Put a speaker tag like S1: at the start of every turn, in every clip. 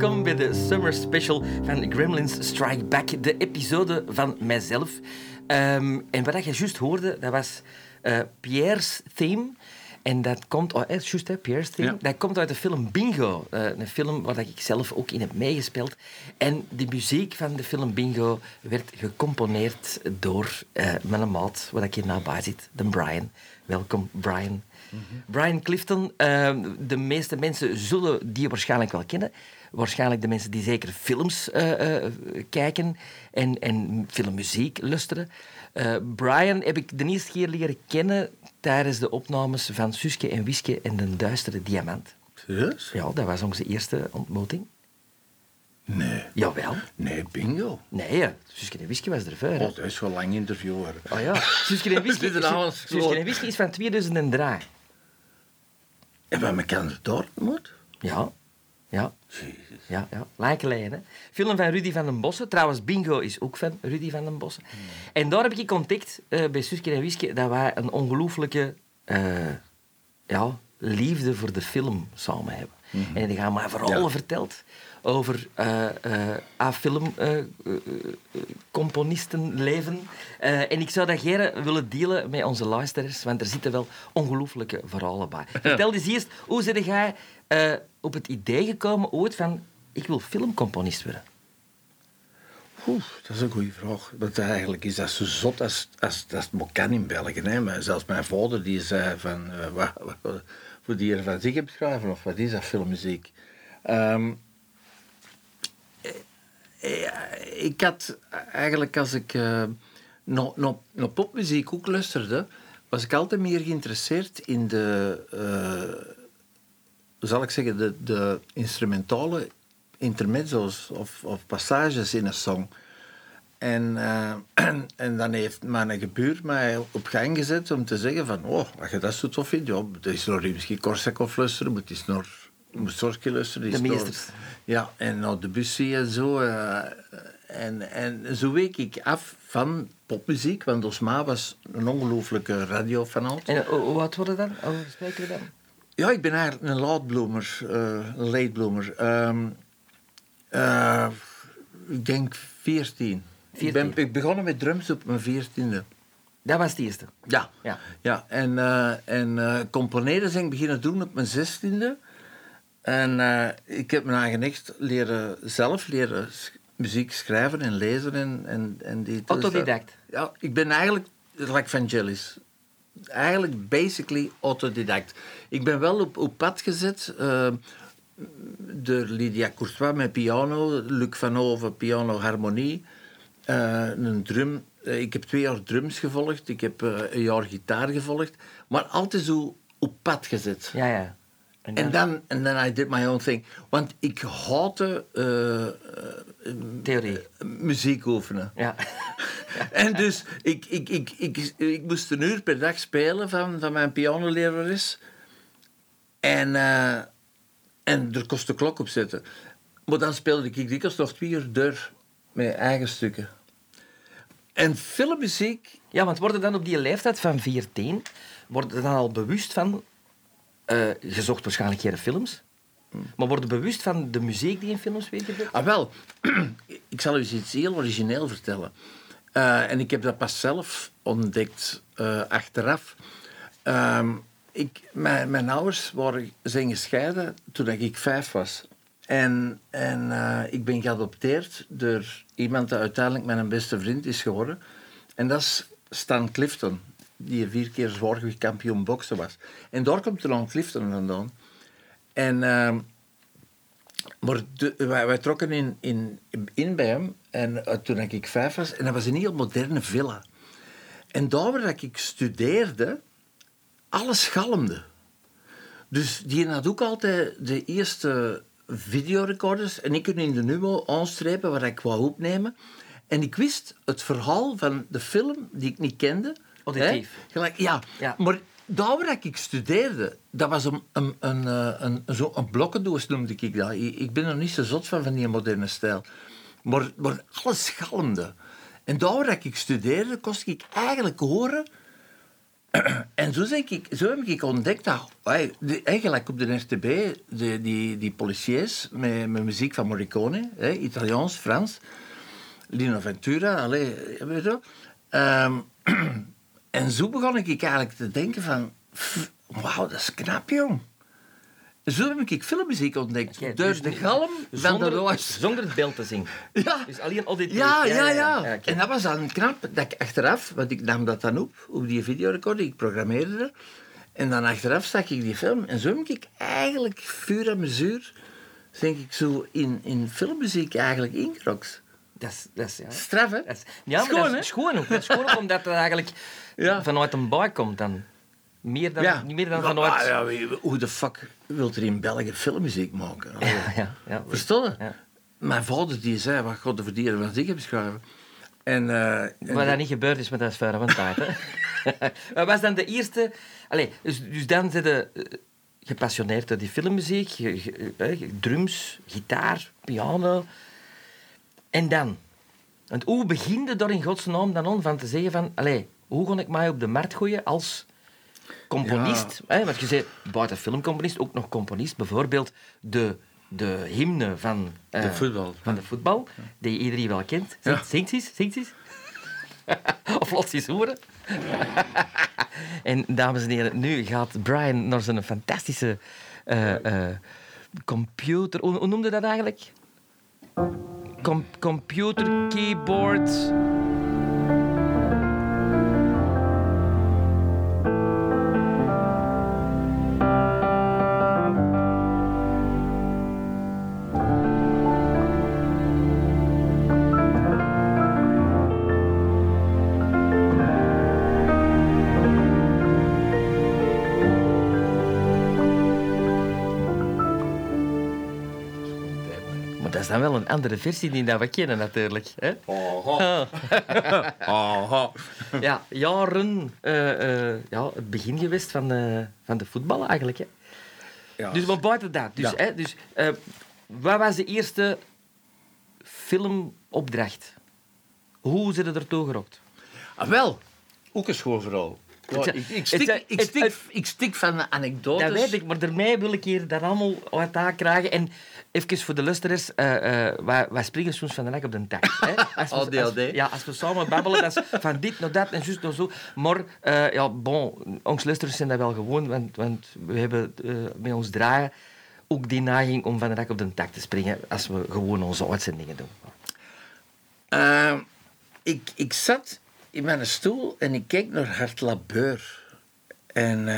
S1: Welkom bij de Summer Special van Gremlins Strike Back, de episode van mijzelf. Um, en wat je juist hoorde, dat was uh, Pierre's theme. En dat komt, oh, juist hè, Pierre's theme, dat komt uit de film Bingo. Uh, een film waar ik zelf ook in heb meegespeeld. En de muziek van de film Bingo werd gecomponeerd door uh, mijn maat, waar ik hier nabij zit, de Brian. Welkom, Brian. Mm -hmm. Brian Clifton, de meeste mensen zullen die waarschijnlijk wel kennen waarschijnlijk de mensen die zeker films uh, uh, kijken en, en filmmuziek luisteren. Uh, Brian heb ik de eerste keer leren kennen tijdens de opnames van Suske en Wiske en de Duistere Diamant.
S2: Serieus?
S1: Ja, dat was onze eerste ontmoeting.
S2: Nee.
S1: Jawel.
S2: Nee, bingo.
S1: Nee, ja. Suske en Wiske was er voor.
S2: Oh, dat is wel lang interview.
S1: Oh ja. Suske en Wiske, Suske en Wiske is van 2003.
S2: En hebben elkaar daar ontmoet?
S1: Ja. Ja. Ja, ja. Lang geleden. Hè? Film van Rudy van den Bossen. Trouwens, Bingo is ook van Rudy van den Bossen. Hmm. En daar heb ik ontdekt, uh, bij Suske en Wiske, dat wij een ongelooflijke uh, ja, liefde voor de film samen hebben. Mm -hmm. En die gaan mij vooral ja. verteld over uh, uh, filmcomponisten uh, en ik zou dat graag willen delen met onze luisteraars, want er zitten wel ongelooflijke verhalen bij. Ja. Vertel eens eerst, hoe zit jij op het idee gekomen ooit van, ik wil filmcomponist worden?
S2: Oeh, dat is een goede vraag. Want eigenlijk is dat zo zot als, als, als het kan in België. Hè. Maar zelfs mijn vader die zei van, wat, wat, voor die er van zich hebt schrijven, of wat is dat filmmuziek? Um, ik had eigenlijk als ik uh, naar, popmuziek ook luisterde, was ik altijd meer geïnteresseerd in de, zal ik zeggen, de, de instrumentale intermezzo's of, of passages in een song. En, uh, en, en, dan heeft mijn gebuur mij op gang gezet om te zeggen van, oh, als je dat zo tof vindt, ja, dat is nog misschien Korsakov luisteren, maar het is nog Mussorgsky luisteren.
S1: De meesters.
S2: Ja, en nou, de Debussy en zo. Uh, en, en zo week ik af van popmuziek, want Osma was een ongelooflijke radiofanaat.
S1: En hoe wat worden dan? Hoe spreken we dan?
S2: Ja, ik ben eigenlijk een laatbloomer, uh, een latebloomer. Um, uh, ik denk 14. 14. Ik ben ik begonnen met drums op mijn veertiende.
S1: Dat was het eerste?
S2: Ja. ja. ja. En, uh, en uh, componeren zijn ik beginnen doen op mijn zestiende. En ik heb me eigenlijk leren, zelf leren muziek schrijven en lezen. En, en, en die,
S1: Autodidact?
S2: Ja, ik ben eigenlijk, like van Jellies, eigenlijk basically autodidact. Ik ben wel op, op pad gezet uh, door Lydia Courtois met piano, Luc van Hoven piano harmonie, uh, een drum. ik heb twee jaar drums gevolgd, ik heb een jaar gitaar gevolgd, maar altijd zo op pad gezet.
S1: Ja, ja.
S2: En dan, en dan I did my own thing. Want ik haatte uh,
S1: Theorie.
S2: muziek oefenen.
S1: Ja.
S2: en dus, ik, ik, ik, ik, ik, moest een uur per dag spelen van, van mijn pianolerares. En, uh, en er kost de klok op zetten. Maar dan speelde ik dikwijls nog twee uur door met eigen stukken. En filmmuziek...
S1: Ja, want worden dan op die leeftijd van 14... worden dan al bewust van je zocht waarschijnlijk geen films. Maar worden bewust van de muziek die in films gebeurt?
S2: Ah, wel. ik zal u iets heel origineel vertellen. Uh, en ik heb dat pas zelf ontdekt uh, achteraf. Uh, ik, mijn, mijn ouders waren, zijn gescheiden toen ik vijf was. En, en ik ben geadopteerd door iemand die uiteindelijk mijn beste vriend is geworden. En dat is Stan Clifton die vier keer zwaargewicht kampioen boksen was. En daar komt Ron Clifton vandaan. En, uh, maar de, wij, trokken in, in, in bij hem en, uh, toen ik vijf was. En dat was een heel moderne villa. En daar waar ik studeerde, alles galmde. Dus die had ook altijd de eerste videorecorders. En ik kon in de Numo aanstrepen waar ik wou opnemen. En ik wist het verhaal van de film die ik niet kende
S1: Auditief.
S2: Gelijk, ja. ja. Maar daar waar ik studeerde, dat was een, een, een, eh, een, zo een blokkendoos noemde ik dat. Ik ben er niet zo zot van, van die moderne stijl. Maar, maar alles galmde. En daar waar ik studeerde, kost ik eigenlijk horen en zo, zeg ik, zo heb ik ontdekt dat eigenlijk op de RTB, de, die, die policiers met, met muziek van Morricone, hè, Italiaans, Frans, Lino Ventura, allee, weet je wel. Ehm, en zo begon ik eigenlijk te denken van, "Pff, wauw, dat is knap, jong. Zo heb ik filmmuziek ontdekt. Door
S1: dus
S2: de galm van
S1: Zonder,
S2: de roos.
S1: zonder het beeld te zien.
S2: Ja.
S1: Dus alleen auditief.
S2: Ja, ja, ja.
S1: oké.
S2: En dat was dan knap. Dat ik achteraf, want ik nam dat dan op, op die videorecorder, ik programmeerde dat. En dan achteraf zag ik die film. En zo heb ik eigenlijk vuur en mezuur, denk ik, zo in, in filmmuziek eigenlijk ingerokt.
S1: Dat is, dat is, ja.
S2: Straf, hè?
S1: Dat is, ja,
S2: Schoon,
S1: dat
S2: hè?
S1: is schoon ook. Dat is schoon ook omdat het eigenlijk
S2: Ja.
S1: vanuit een buik komt dan. Meer dan, Niet meer dan vanuit...
S2: ah, ja, wie- hoe de fuck wilt er in België filmmuziek maken?
S1: Ja, ja, ja.
S2: Verstaan je?
S1: Ja.
S2: Mijn vader die zei, wat god de verdienen wat ik heb geschreven. En, eh, en
S1: Wat dat niet gebeurd is met dat sfeer van tijd. Hè? Wat was dan de eerste... Allee, dus, dus dan zit je eh, gepassioneerd door die filmmuziek, eh, drums, gitaar, piano. En dan? Want hoe begin je daar in godsnaam dan aan van te zeggen van... Allee, hoe ga ik mij op de markt gooien als componist? Hè? Want je zei, buiten filmcomponist, ook nog componist. Bijvoorbeeld de, de hymne van... eh,
S2: De voetbal.
S1: Van de voetbal, die iedereen wel kent.
S2: Ja.
S1: Zingt, zingt eens, zingt eens. of eens horen. en dames en heren, nu gaat Brian naar zijn fantastische eh, eh, computer... Hoe, hoe noemde dat eigenlijk? Com- computer, keyboard... andere versie die dat we kennen, natuurlijk. Hè? Ah.
S2: Aha.
S1: Ja, jaren... eh, eh, ja, het begin geweest van de, van de voetbal, eigenlijk. Hè?
S2: Ja.
S1: Dus maar buiten dat. Dus,
S2: Ja.
S1: hè, dus, eh, wat was de eerste filmopdracht? Hoe zijn er ertoe gerokt?
S2: Ah, wel, ook een. Ja,
S1: Het-
S2: ik, stik,
S1: het-
S2: ik,
S1: het-
S2: stik, ik stik van de anekdotes.
S1: Dat weet ik, maar daarmee wil ik hier dat allemaal uit aan krijgen. En even voor de luisteraars, eh, wij, wij springen soms van de nek op de tak. Als we, als, ja, als we samen babbelen, dat is van dit naar dat en juist naar zo. Maar eh, ja, bon, ons luisteraars zijn dat wel gewoon, want, want we hebben met ons draaien ook die neiging om van de nek op de tak te springen als we gewoon onze uitzendingen doen.
S2: Eh, ik, ik zat in mijn stoel en ik keek naar Hart Labeur. En,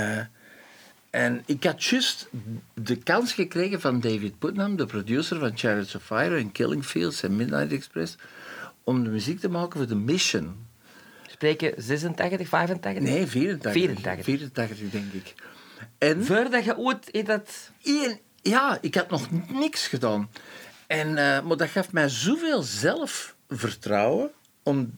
S2: en ik had juist de kans gekregen van David Putnam, de producer van Chariots of Fire en Killing Fields en Midnight Express, om de muziek te maken voor The Mission.
S1: Spreken 86, 85?
S2: Nee, 84.
S1: 84.
S2: 84, denk ik. En
S1: Voordat je ooit in dat...
S2: Ja, ik had nog niks gedaan. En, eh, maar dat gaf mij zoveel zelfvertrouwen om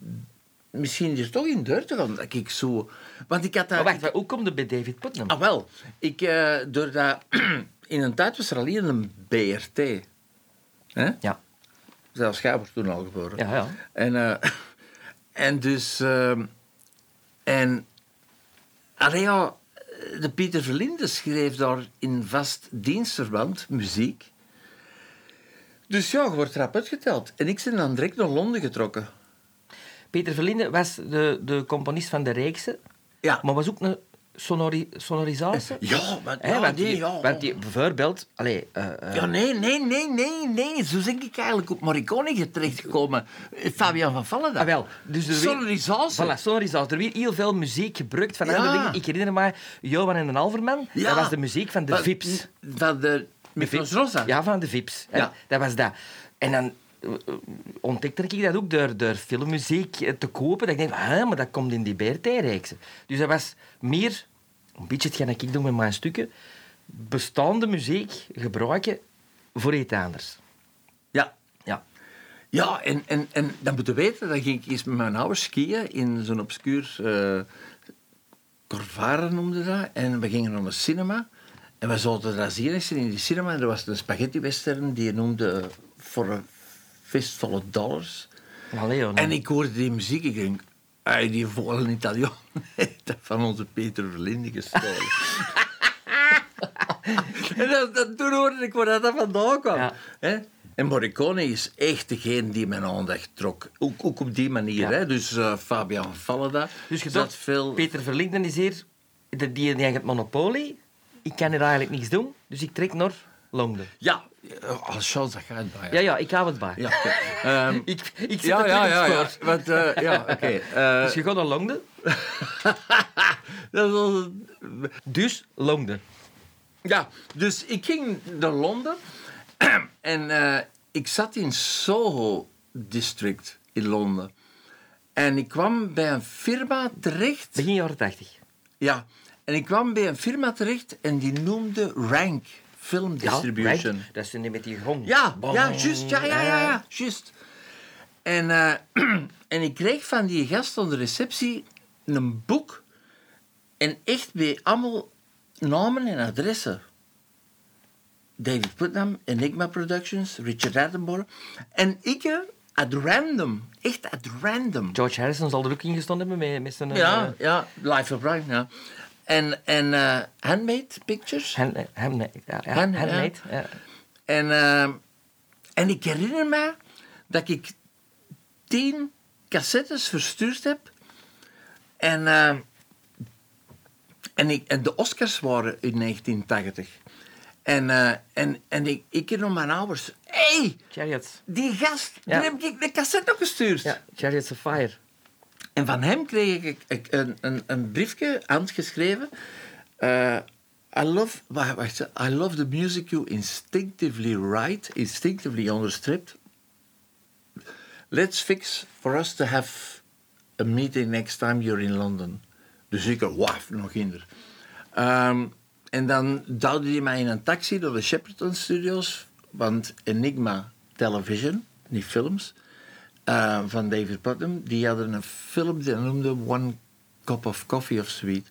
S2: misschien hier toch in deur te gaan. Dat ik zo... Want ik had
S1: Maar
S2: dat...
S1: wacht, hoe komt het bij David Putnam?
S2: Ah, wel. Ik, eh doordat... in een tijd was er alleen een BRT. Hè?
S1: Ja.
S2: Zelfs jij was toen al geboren.
S1: Ja, ja.
S2: En, eh, en dus... ehm, en... Allee, ja, de Pieter Verlinde schreef daar in vast dienstverband muziek. Dus ja, je wordt rap uitgeteld. En ik ben dan direct naar Londen getrokken.
S1: Peter Verlinde was de, de componist van de reeksen,
S2: Ja.
S1: maar was ook een sonori sonorisatie.
S2: Ja, maar
S1: want,
S2: nee,
S1: die,
S2: ja.
S1: want die, bijvoorbeeld... Allee, eh, eh,
S2: Ja, nee, nee, nee, nee, nee. Zo ben ik eigenlijk op Morricone terechtgekomen. Eh, Fabian van Vallen.
S1: ah, wel. Dus er
S2: Sonorisatie.
S1: Voilà, sonorisatie. Er werd heel veel muziek gebruikt van
S2: Ja.
S1: andere dingen. Ik herinner me Johan en de Alverman.
S2: Ja.
S1: Dat was de muziek van de
S2: Van-
S1: Vips.
S2: Van de... Met
S1: Vips. Ja, van de Vips.
S2: Ja.
S1: Dat was dat. En dan ontdekte ik dat ook door, door filmmuziek eh, te kopen. Dat ik denk, hè, maar dat komt in die BRT-reeksen. Dus dat was meer, een beetje hetgeen dat ik doe met mijn stukken, bestaande muziek gebruiken voor iets anders.
S2: Ja.
S1: Ja.
S2: Ja, en, en, en dan moeten weten, dan ging ik eens met mijn ouders skiën in zo'n obscuur... eh Corvara noemde dat. En we gingen naar de cinema. En we zaten daar zien in die cinema. En er was een spaghetti-western die je noemde For a Fistful of Dollars.
S1: Allee,
S2: En ik hoorde die muziek. Ik denk, die volgende Italiaan heeft dat van onze Peter Verlinde gestolen. en dat, dat, toen hoorde ik waar dat vandaan kwam.
S1: Ja.
S2: Hè? En Morricone is echt degene die mijn aandacht trok. Ook, ook op die manier.
S1: Ja.
S2: Hè? Dus eh, Fabian Valleda.
S1: Dus je dacht,
S2: veel...
S1: Peter Verlinden is hier, die, die heeft het monopolie. Ik kan hier eigenlijk niks doen, dus ik trek naar Londen.
S2: Ja, als chance dat gaat bij.
S1: Ja, ja, ik hou het bij.
S2: Ja. Ehm,
S1: Ik, ik zit
S2: ja, ja, ja, ja. Want, eh, ja, oké. eh,
S1: Dus je gaat naar Londen,
S2: dat was-
S1: dus Londen.
S2: Ja, dus ik ging naar Londen en eh, ik zat in Soho District in Londen. En ik kwam bij een firma terecht.
S1: Begin jaren 80.
S2: Ja, en ik kwam bij een firma terecht en die noemde Rank Film Distribution.
S1: right. Dat is toen die met die grond.
S2: Ja,
S1: Bam.
S2: ja, juist. Ja, ja, ja, ja, juist. En, eh, en ik kreeg van die gast de receptie een boek. En echt bij allemaal namen en adressen. David Putnam, Enigma Productions, Richard Attenborough. En ik eh, at random, echt at random.
S1: George Harrison zal er ook in gestaan hebben met, met zijn... eh,
S2: Ja, ja, Life of Brian, ja. En, en eh, Handmade Pictures.
S1: Hand, hand, ja, ja,
S2: Hand-
S1: handmade. Ja.
S2: En, eh, en ik herinner me dat ik tien cassettes verstuurd heb. En, eh, en, ik, en de Oscars waren in 1980. En, eh, en, en ik, ik herinner mijn ouders. Hé, hey,
S1: Chariots.
S2: die gast,
S1: Ja.
S2: die heb ik de cassette ook gestuurd.
S1: Ja, Chariots of Fire.
S2: En van hem kreeg ik, een, een, een briefje handgeschreven. Eh I love, wacht, I love the music you instinctively write, instinctively understripped. Let's fix for us to have a meeting next time you're in London. Dus ik, waf, nog hinder. Ehm, en dan duwde hij mij in een taxi door de Shepperton Studios, want Enigma Television, die films, eh, van David Putnam, die hadden een film die noemde One Cup of Coffee of Sweet.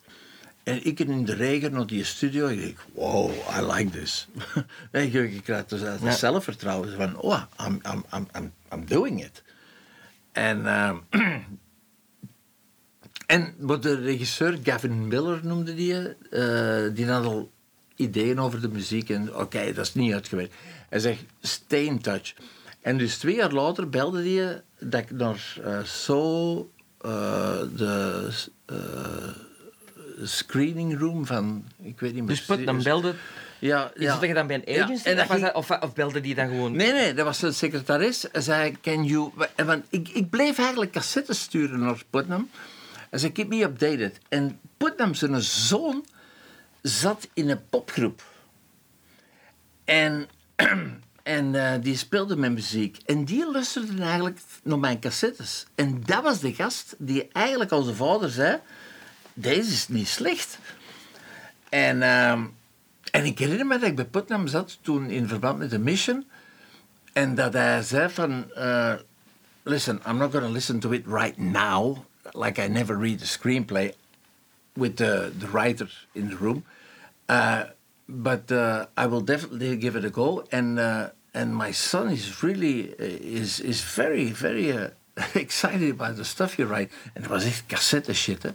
S2: En ik in de regen naar die studio, ik denk, wow, I like this. en ik, krijg dus dat
S1: Ja.
S2: zelfvertrouwen van, oh, I'm, I'm, I'm, I'm, I'm doing it. En, ehm, en wat de regisseur Gavin Miller noemde die, eh, die had al ideeën over de muziek. En oké, dat is niet uitgewerkt. Hij zegt, stay in touch. En dus twee jaar later belde hij dat ik naar eh, zo eh, de eh, screening room van, ik weet niet meer.
S1: Dus Putnam belde...
S2: Ja,
S1: Is
S2: ja.
S1: dat je dan bij een
S2: Ja,
S1: agency?
S2: en dat
S1: of, was
S2: ging-
S1: dat- of, of belde die dan gewoon...
S2: Nee, nee, dat was de secretaris. Hij zei, can you... Want ik, ik bleef eigenlijk cassettes sturen naar Putnam. Hij zei, keep me updated. En Putnam, zijn zoon, zat in een popgroep. En, en eh, die speelde met muziek. En die luisterde eigenlijk naar mijn cassettes. En dat was de gast die eigenlijk de vader zei... Deze is niet slecht. En, ehm, en ik herinner me dat ik bij Putnam zat toen in verband met de mission. En dat hij zei van... eh, listen, I'm not going to listen to it right now. Like I never read the screenplay with the, the writer in the room. Uh, but uh, I will definitely give it a go. And, uh, and my son is really... uh, is, is very, very uh, excited about the stuff you write. En dat was echt cassette shit, hè.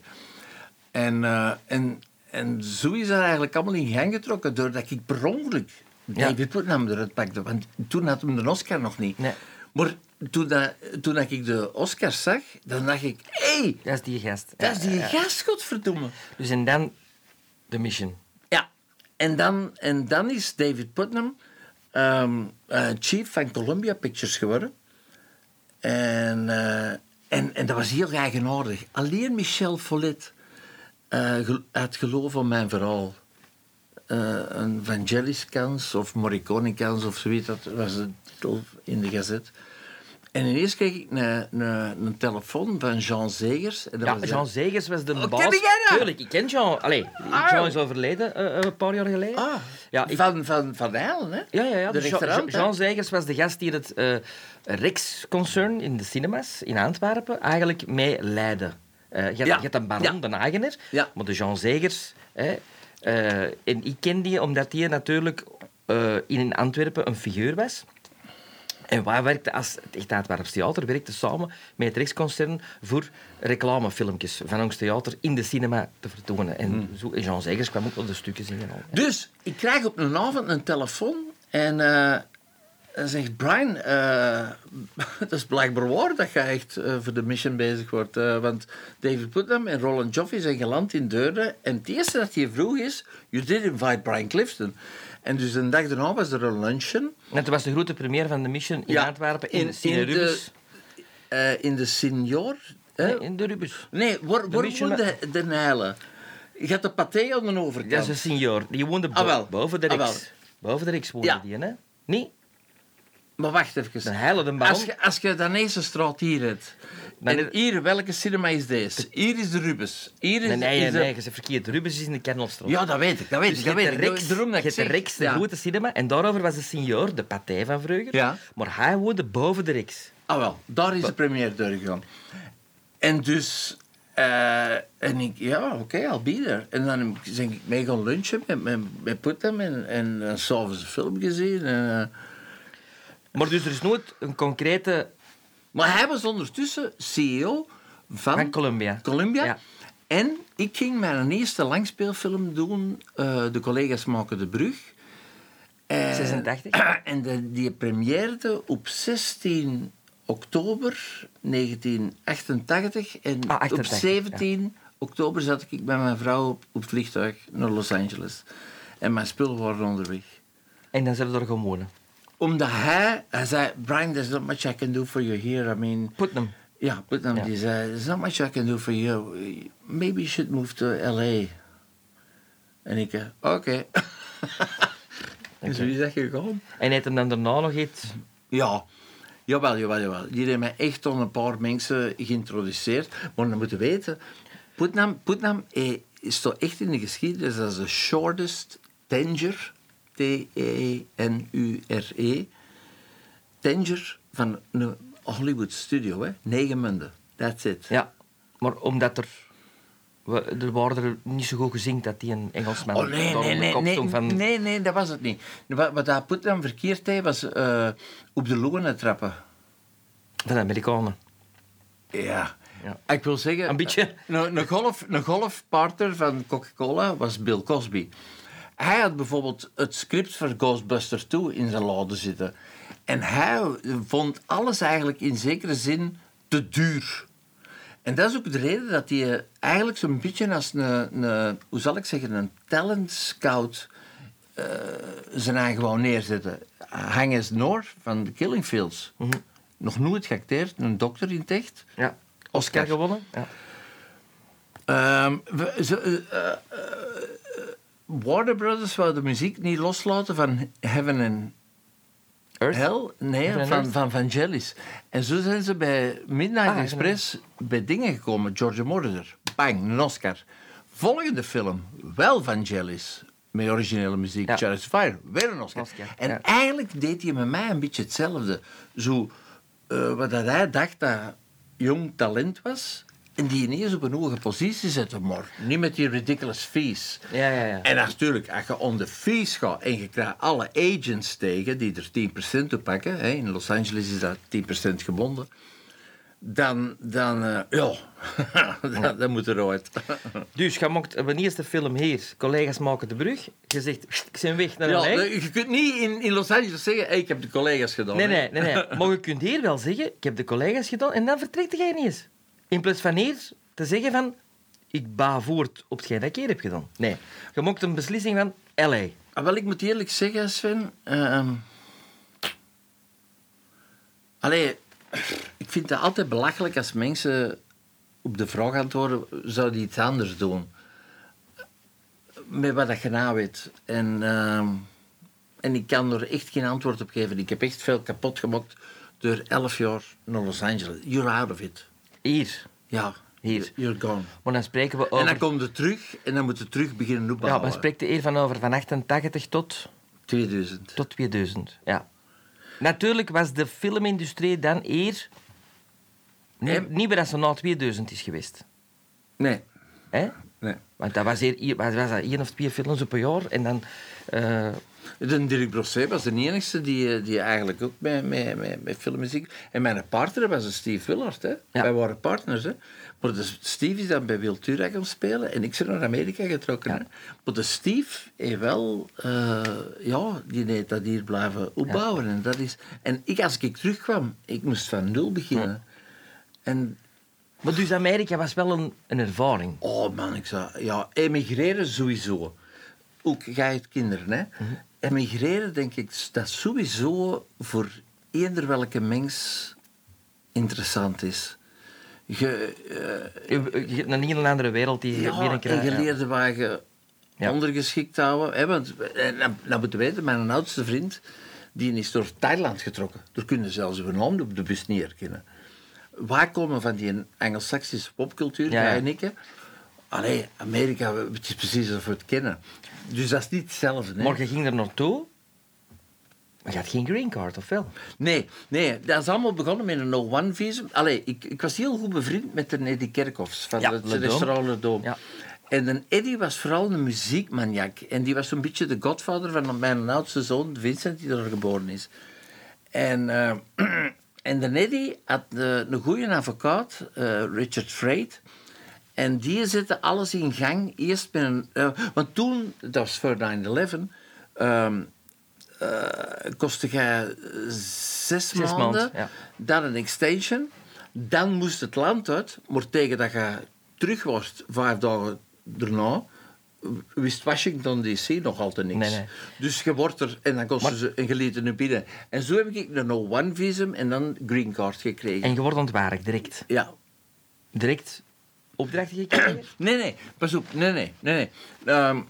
S2: En, eh, en, en zo is dat eigenlijk allemaal in gang getrokken doordat ik per ongeluk
S1: Ja.
S2: David Putnam eruit pakte. Want toen had hem de Oscar nog niet.
S1: Nee.
S2: Maar toen, dat, toen dat ik de Oscars zag, dan dacht ik... Hé, hey,
S1: Dat is die gast.
S2: dat is die
S1: ja.
S2: gast, godverdomme.
S1: Dus en dan de mission.
S2: En dan, en dan is David Putnam ehm, eh, chief van Columbia Pictures geworden. En, eh, en, en dat was heel eigenaardig. Alleen Michel Follet eh, gel- had geloof aan mijn verhaal. Eh, een Vangelis kans of Morricone kans of zoiets, dat was titel in de gazet. En ineens kreeg ik een, een, een telefoon van Jean Zegers. En dat
S1: Ja,
S2: was de-
S1: Jean Zegers was de
S2: Oh,
S1: baas.
S2: ken jij dat?
S1: Tuurlijk, ik ken Jean. Allee,
S2: Ah.
S1: Jean is overleden eh, een paar jaar geleden.
S2: Ah,
S1: Ja, ik-
S2: van, van, van Dijlen, hè?
S1: Ja, ja, ja.
S2: De
S1: Dus Jean? Jean Zegers was de gast die het eh Rex-concern in de cinemas in Antwerpen eigenlijk mee leidde. Je, had,
S2: Ja.
S1: je had een baron,
S2: Ja.
S1: de Hagener,
S2: Ja.
S1: maar de Jean Zegers... Hè, en ik ken die omdat die natuurlijk in Antwerpen een figuur was. En wij werkten als het Echt Theater werkte samen met het Rijksconcern voor reclamefilmpjes van ons theater in de cinema te vertonen. En, zo, en Jean Zegers kwam ook wel de stukken zingen. Al.
S2: Dus ik krijg op een avond een telefoon en hij zegt: Brian, eh het is blijkbaar waar dat je echt eh, voor de mission bezig wordt. want David Putnam en Roland Joffe zijn geland in Deurne. En het eerste dat hij vroeg is: You did invite Brian Clifton. En dus een dag daarna was er een luncheon
S1: toen was de grote première van de Mission in
S2: Ja,
S1: Antwerpen in,
S2: in-
S1: de Cine
S2: de-
S1: Rubens.
S2: eh, in de Senior. hè?
S1: Nee, in de Rubens.
S2: Nee, waar, waar
S1: Mission
S2: woonde de Nijlen? Je had de paté aan de overkant.
S1: Dat is een senior. Die woonde bo-
S2: Ah,
S1: boven de
S2: Ah,
S1: Riks. boven de Riks woonde
S2: Ja.
S1: die, hè? Nee,
S2: Maar wacht even.
S1: de de bal.
S2: Als je, als je een straat hier hebt.
S1: Dan
S2: en
S1: is-
S2: hier, welke cinema is deze? Hier is de Rubens. Hier is,
S1: Nee, nee,
S2: is de-
S1: nee, je zegt verkeerd. De Rubens is in de Kernelstraat.
S2: Ja, dat weet ik. Dat weet
S1: Dus
S2: ik.
S1: je
S2: Dat
S1: hebt
S2: weet
S1: de
S2: ik.
S1: Rex,
S2: Daarom dat
S1: je de. Rex, de
S2: ja.
S1: grote cinema. En daarover was de senior, de partij van vroeger.
S2: Ja.
S1: Maar hij woonde boven de Rex.
S2: Ah, wel. Daar is de première doorgegaan. En dus... eh, en ik, ja, oké, I'll be there. En dan ben ik mee gaan lunchen met, met, met en, en uh, s'avonds een film gezien. En, eh,
S1: Maar dus er is nooit een concrete
S2: maar hij was ondertussen CEO van,
S1: van Columbia.
S2: Columbia.
S1: Ja.
S2: En ik ging mijn eerste langspeelfilm doen. eh, de collega's maken de brug. En-
S1: 86.
S2: En de, die première op 16 oktober 1988. En
S1: Ah,
S2: op
S1: 88,
S2: 17 oktober zat ik met mijn vrouw op, op het vliegtuig naar Los Angeles. En mijn spullen waren onderweg.
S1: En dan zullen we er gaan wonen.
S2: Omdat hij, hij zei, Brian, there's not much I can do for you here. I mean,
S1: Putnam.
S2: ja, Putnam, die zei, there's not much I can do for you. Maybe you should move to L.A. En ik, eh, oké. En zo is dat gegaan.
S1: En heeft hem dan daarna nog iets...
S2: Ja, jawel, jawel, jawel. Die heeft mij echt aan een paar mensen geïntroduceerd. Maar dan moeten weten, Putnam, Putnam eh, is toch echt in de geschiedenis als de shortest tenger, T-E-N-U-R-E, tenger van een Hollywood studio, hè. Negen munden. That's it.
S1: Ja, maar omdat er... we- Er waren er niet zo goed gezien dat die een Engelsman
S2: Oh nee, nee, nee,
S1: kop
S2: nee,
S1: van...
S2: nee, nee, dat was het niet. Wat, wat dat verkeerd deed, was eh, op de loenen trappen.
S1: Van de Amerikanen.
S2: Ja.
S1: Ja.
S2: Ik wil zeggen...
S1: Een beetje.
S2: Een, een, golf, een golfpartner van Coca-Cola was Bill Cosby. Hij had bijvoorbeeld het script voor Ghostbusters 2 in zijn lade zitten. En hij vond alles eigenlijk in zekere zin te duur. En dat is ook de reden dat hij eh, eigenlijk zo'n beetje als een, een, hoe zal ik zeggen, een talent scout eh, zijn eigen wou neerzetten. Hanges Noor van de Killing Fields. Nog nooit geacteerd, een dokter in het echt.
S1: Ja. Oscar gewonnen. Ja.
S2: Ehm, we- ze, eh, eh, Warner Brothers wou de muziek niet loslaten van Heaven and
S1: Earth.
S2: Hell, nee,
S1: Heaven
S2: van, van Vangelis. En zo zijn ze bij Midnight
S1: Ah,
S2: Express bij dingen gekomen. George Moroder, bang, een Oscar. Volgende film, wel Vangelis, met originele muziek,
S1: Ja.
S2: Chariots of Fire, weer een Oscar.
S1: Oscar,
S2: En
S1: ja.
S2: eigenlijk deed hij met mij een beetje hetzelfde. Zo, eh, wat dat hij dacht dat jong talent was, en die ineens op een hoge positie zetten, maar niet met die ridiculous fees.
S1: Ja, ja, ja.
S2: En natuurlijk, als je on de fees gaat en je krijgt alle agents tegen die er 10% op pakken, hè, in Los Angeles is dat 10% gebonden, dan, dan eh, ja, dan, dan moet er uit.
S1: Dus je maakt een eerste film hier, collega's maken de brug. Je zegt, ik ben weg naar
S2: Ja, je kunt niet in, in Los Angeles zeggen, hey, ik heb de collega's gedaan.
S1: Nee,
S2: hè.
S1: nee, nee, nee. Maar je kunt hier wel zeggen, ik heb de collega's gedaan en dan vertrekt jij niet eens. In plaats van hier te zeggen van, ik ba voort op hetgeen dat ik hier heb gedaan. Nee, je maakt een beslissing van LA.
S2: Ah, wel, ik moet eerlijk zeggen, Sven. allee, ik vind het altijd belachelijk als mensen op de vraag antwoorden: zou die iets anders doen? Met wat je nou weet. En, ehm, en ik kan er echt geen antwoord op geven. Ik heb echt veel kapot gemaakt door elf jaar naar Los Angeles. You're out of it.
S1: Hier.
S2: Ja,
S1: Hier.
S2: You're gone.
S1: Maar dan spreken we
S2: En
S1: over...
S2: dan komt het terug en dan moet je terug beginnen
S1: ja,
S2: opbouwen.
S1: dan spreekt hier van over van 88 tot,
S2: 2000.
S1: tot 2000. Ja. Natuurlijk was de filmindustrie dan hier... Niet,
S2: Hè?
S1: niet meer dat ze na 2000 is geweest.
S2: Nee,
S1: Hè?
S2: nee.
S1: Want dat was, hier, was, was dat één of twee films op een jaar. En dan... eh,
S2: De Dirk Brosset was de enige die, eh, die eigenlijk ook met, met, met, met filmmuziek... En mijn partner was een Steve Willard, hè.
S1: Ja.
S2: Wij waren partners, hè. Maar de Steve is dan bij Wiltura gaan spelen en ik ben naar Amerika getrokken. Hè. Maar de Steve heeft wel... eh, ja, die heeft dat hier blijven opbouwen. En, dat is, en ik, als ik terugkwam, ik moest van nul beginnen. En
S1: Maar dus Amerika was wel een, een ervaring.
S2: Oh man, ik zou... Ja, emigreren sowieso. Ook ga je het kinderen, hè. Emigreren, denk ik, dat sowieso voor eender welke mens interessant is. Je, eh,
S1: Je, een heel andere wereld die je
S2: ja, en je leerde waar je
S1: Ja.
S2: ondergeschikt houden. Hè, want, dan, dan moeten weten, mijn oudste vriend, die is door Thailand getrokken. Daar kunnen zelfs hun naam op de bus niet herkennen. Wij komen van die Engels-Saxische popcultuur,
S1: Ja, ja.
S2: Allee, Amerika, het is precies alsof we het kennen. Dus dat is niet hetzelfde. Hè?
S1: Maar je ging er naartoe, maar je had geen green card, of wel?
S2: Nee, nee, dat is allemaal begonnen met een no-one-visum. Allee, ik, ik was heel goed bevriend met de Eddie Kerkhoffs van
S1: Ja,
S2: het restaurant Le Dôme.
S1: Ja.
S2: En de Eddie was vooral een muziekmaniak. En die was zo'n beetje de godvader van mijn oudste zoon, Vincent, die daar geboren is. En, eh, en de Eddie had eh, een goede advocaat, eh, Richard Freight. En die zette alles in gang. Eerst met een... eh, want toen, dat was voor 9-11... ehm, eh, kostte jij zes, maanden,
S1: ja.
S2: dan een extension. Dan moest het land uit, maar tegen dat je terug was, vijf dagen daarna, wist Washington DC nog altijd niks.
S1: Nee, nee.
S2: Dus je wordt er, en dan kostte ze een geleden binnen. En zo heb ik een no-one visum en dan green card gekregen.
S1: En je wordt ontwaard, direct.
S2: Ja.
S1: Direct opdrachten gekregen?
S2: Nee, nee, pas op. Nee, nee, nee, nee. Ehm,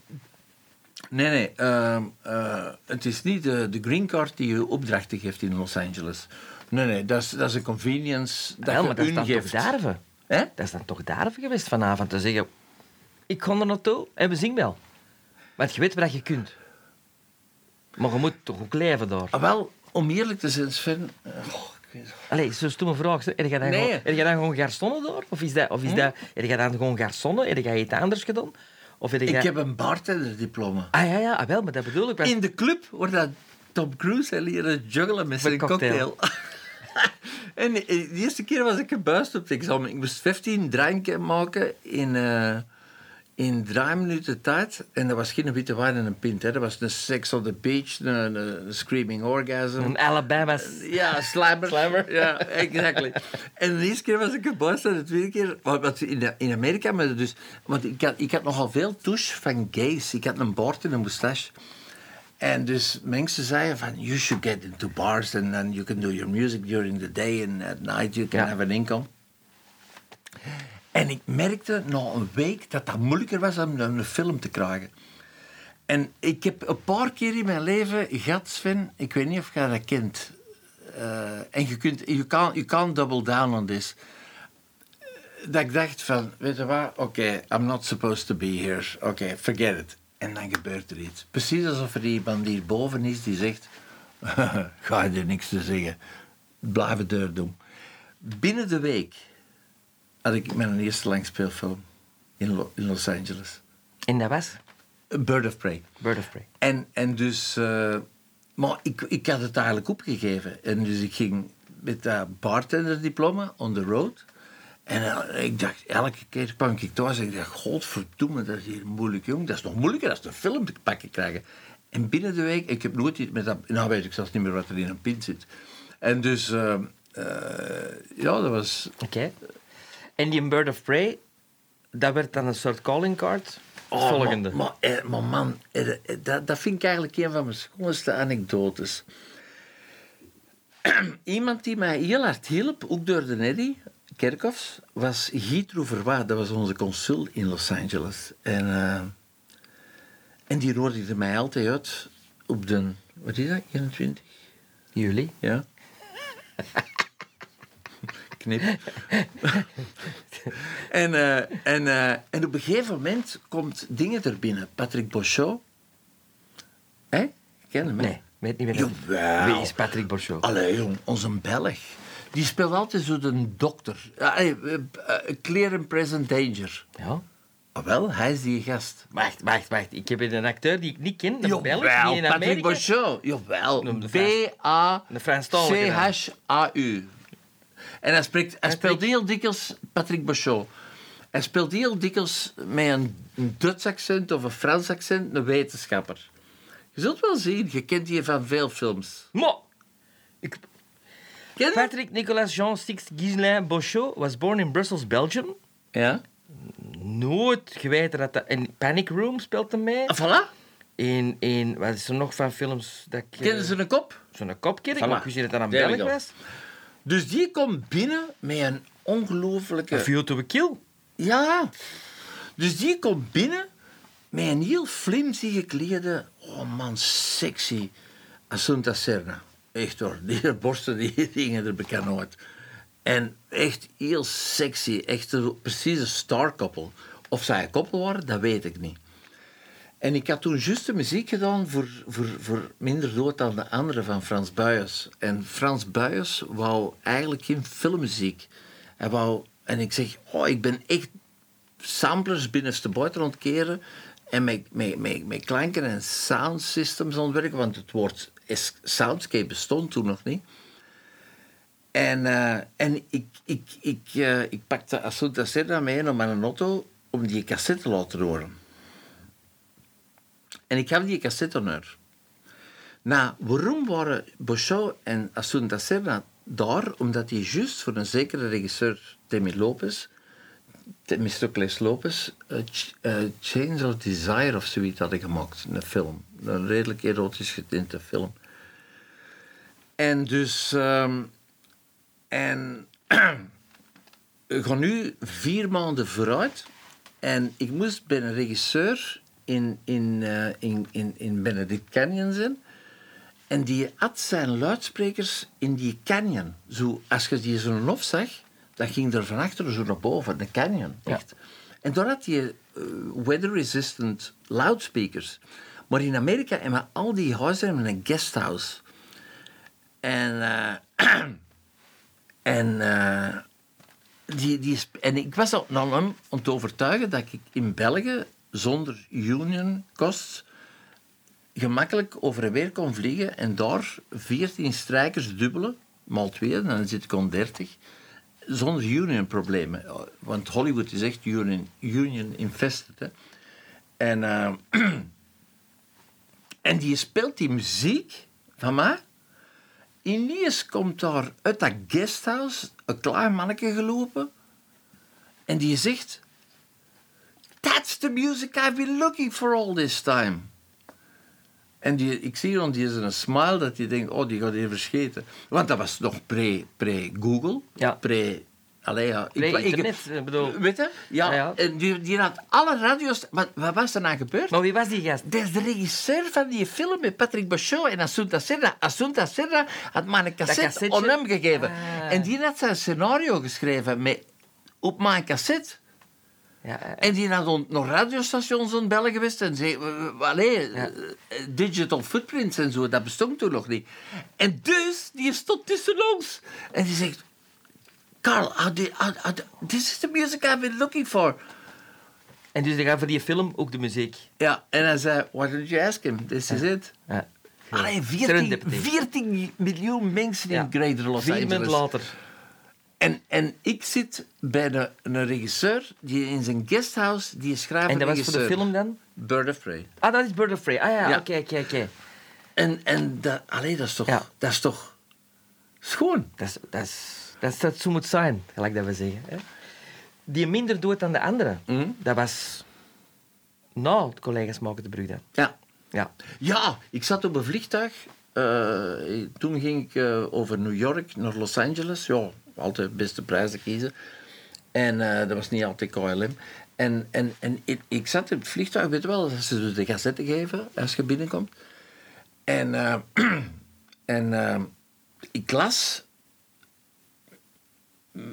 S2: nee, nee. ehm, eh, het is niet de, de green card die je opdrachten geeft in Los Angeles. Nee, nee, dat is, dat is een convenience dat
S1: Wel,
S2: je
S1: maar dat is toch daarven?
S2: Hè?
S1: Dat is dan toch daarven geweest vanavond, te zeggen... Ik ga er naartoe en we zingen wel. Want je weet wat je kunt. Maar je moet toch ook leven daar.
S2: Ah, wel, om eerlijk te zijn, Sven... eh,
S1: Allee, zo'n stomme vraag. Heb je dan,
S2: Nee.
S1: gewoon, heb je dan gewoon garçonnen daar? Of is dat... Of is dat heb je dan gewoon garçonnen? Heb je iets anders gedaan? Of heb je...
S2: Ik heb een bartenderdiploma.
S1: Ah ja, ja, ah, wel, maar dat bedoel ik.
S2: In de club wordt dat Tom Cruise en leren juggelen met zijn
S1: een cocktail.
S2: cocktail. en de, de eerste keer was ik gebuist op het examen. Ik moest 15 dranken maken in, eh, in drie minuten tijd. En dat was geen witte wijn en een pint. Hè. Dat was een Sex on the Beach, een, Screaming Orgasm.
S1: Een Alabama...
S2: Ja, slammer.
S1: Slammer.
S2: Ja, exactly. En de eerste keer was ik gebuist en de tweede keer... Wat in, in Amerika... Maar dus, want ik had, ik had nogal veel touche van gays. Ik had een baard en een moustache. En dus mensen zeiden van... You should get into bars and then you can do your music during the day and at night you can have an income. En ik merkte na een week dat dat moeilijker was om een film te krijgen. En ik heb een paar keer in mijn leven gehad, Sven, ik weet niet of je dat kent. Eh, en je kunt, you can't, you can't double down on this. Dat ik dacht van, weet je wat, oké, I'm not supposed to be here. Oké, forget it. En dan gebeurt er iets. Precies alsof er iemand hierboven is die zegt, ga je er niks te zeggen. Blijf het deur doen. Binnen de week had ik mijn eerste langspeelfilm in, Lo- in Los Angeles.
S1: En dat was
S2: Bird of Prey.
S1: Bird of Prey.
S2: En, en dus... eh, maar ik, ik had het eigenlijk opgegeven. En dus ik ging met dat bartenderdiploma on the road. En eh, ik dacht, elke keer kwam ik thuis en ik dacht, godverdomme, dat is hier moeilijk, jong. Dat is nog moeilijker als een film te pakken krijgen. En binnen de week, ik heb nooit iets met dat... Nou weet ik zelfs niet meer wat er in een pin zit. En dus, eh, ja, dat was...
S1: Oké. En die Bird of Prey, dat werd dan een soort calling card. Het
S2: Oh,
S1: volgende.
S2: Maar, maar, eh, maar man, eh, eh, dat, dat vind ik eigenlijk een van mijn schoonste anekdotes. Iemand die mij heel hard hielp, ook door de Neddy Kerkhoffs, was Guy Trouverwa. Dat was onze consul in Los Angeles. En, en die nodigde mij altijd uit op de... Wat is dat? 21?
S1: Jullie?
S2: Ja. Knip. en, eh, en, eh, en op een gegeven moment komt dingen er binnen. Patrick Bochot. Hé? Ken hem, hè?
S1: Nee, weet niet meer.
S2: Jawel.
S1: Wie is Patrick Borchot?
S2: Allee, jong, onze Belg. Die speelt altijd zo de dokter. Ah, eh, Clear and Present Danger.
S1: Ja.
S2: Ah, wel, hij is die gast.
S1: Wacht, wacht, wacht. Ik heb een acteur die ik niet ken, een Belg,
S2: Jawel,
S1: die in
S2: Patrick
S1: Amerika...
S2: Jawel.
S1: De Franstalige dan.
S2: B-A-C-H-A-U. En hij, spreekt, hij speelt heel dikwijls Patrick Bauchot. Hij speelt heel dikwijls met een, een Duits accent of een Frans accent, een wetenschapper. Je zult wel zien, je kent die van veel films.
S1: Mo! Ik...
S2: Ken?
S1: Patrick Nicolas Jean Six Ghislain Bauchot was born in Brussels, Belgium.
S2: Ja.
S1: Nooit geweten dat dat... In Panic Room speelt hem mee.
S2: Ah, voilà.
S1: In, in... Wat is er nog van films dat ik... eh,
S2: Kennen ze een kop?
S1: Zo'n kopkerk,
S2: Voilà.
S1: maar ik wist niet dat dat een
S2: There we
S1: Belg
S2: go.
S1: was.
S2: Dus die komt binnen met een ongelooflijke...
S1: A View to a Kill.
S2: Ja. Dus die komt binnen met een heel flimsy geklede... Oh man, sexy. Assunta Serna. Echt hoor. Die borsten die dingen er bekend nooit. En echt heel sexy. Echt een, precies een star couple. Of zij een koppel waren, dat weet ik niet. En ik had toen juist de muziek gedaan voor, voor, voor Minder Dood dan de andere van Frans Buijers. En Frans Buijers wou eigenlijk geen filmmuziek. Hij wou, en ik zeg, oh, ik ben echt samplers binnenste buiten aan het keren en met, met, met, klanken en sound systems werken, want het woord soundscape bestond toen nog niet. En, eh, en ik, ik, ik, eh, ik pakte Assunta Serra mee naar mijn auto om die cassette te laten horen. En ik gaf die cassette. Nou, waarom waren Bouchot en Assunta Serra daar? Omdat die juist voor een zekere regisseur, Demi Lopez, Temistocles Lopez, eh, eh, Chains of Desire of zoiets hadden gemaakt. Een film. Een redelijk erotisch getinte film. En dus... ehm, en we gaan nu vier maanden vooruit. En ik moest bij een regisseur in, in, eh, in, in, in Benedict Canyon zijn. En die had zijn luidsprekers in die canyon. Zo, als je die zo'n hof zag, dat ging er van achter zo naar boven, de canyon. Echt. En daar had je eh, weather-resistant loudspeakers. Maar in Amerika hebben al die huizen hebben een guesthouse. En, eh, en, die, die, en ik was al naar hem om te overtuigen dat ik in België zonder union costs gemakkelijk over en weer kon vliegen en daar 14 strijkers dubbelen, maal twee, dan zit ik aan 30, zonder union-problemen. Want Hollywood is echt union, union infested. Hè. En, eh, en die speelt die muziek van mij. Ineens komt daar uit dat guesthouse een klein manneke gelopen. En die zegt... That's the music I've been looking for all this time. En die, ik zie aan die is een smile dat hij denkt, oh, die gaat even verscheten. Want dat was nog pre- pre-Google.
S1: Ja.
S2: Pre... Allee, ja. ik- ik-
S1: Pre-internet, ik bedoel.
S2: Weet je? Ja.
S1: Ja, ja.
S2: En die, die had alle radio's... Wat, wat was er nou gebeurd?
S1: Maar wie was die gast?
S2: Dat is de regisseur van die film met Patrick Bauchot en Assunta Serra. Assunta Serra had maar een cassette aan hem gegeven.
S1: Ah.
S2: En die had zijn scenario geschreven met, op mijn cassette.
S1: Ja,
S2: En die had on- nog radiostations aan het bellen geweest. En zei, allee, eh, digital footprints en zo, dat bestond toen nog niet. En dus, die stond tussen ons. En die zegt, Carl, how do- how- how do- this is the music I've been looking for.
S1: En dus die gaan voor die film ook de muziek.
S2: Ja, en hij zei, why don't you ask him? This is it.
S1: Ja.
S2: Allee, 14,
S1: Serendipity.
S2: 14 miljoen mensen in. Greater Los
S1: Vier
S2: Angeles.
S1: minuten later.
S2: En, en ik zit bij de, een regisseur die in zijn guesthouse, die schrijft
S1: En dat was voor de film dan?
S2: Bird of Prey.
S1: Ah, dat is Bird of Prey. Ah ja, oké, oké, oké.
S2: En, en dat, allee, dat is toch,
S1: Ja.
S2: dat is toch schoon.
S1: Dat is, dat is, dat is, dat zo moet zijn, gelijk dat we zeggen. Hè? Die minder doet dan de andere,
S2: Mhm.
S1: dat was... Nou, de collega's maken de brug dan.
S2: Ja.
S1: Ja.
S2: Ja, ik zat op een vliegtuig. Eh, toen ging ik eh, over New York naar Los Angeles. Ja, altijd de beste prijzen kiezen. En eh, dat was niet altijd KLM. En, en, en ik, ik zat in het vliegtuig, weet je wel, dat ze de gazetten geven als je binnenkomt. En, eh, en eh, ik las...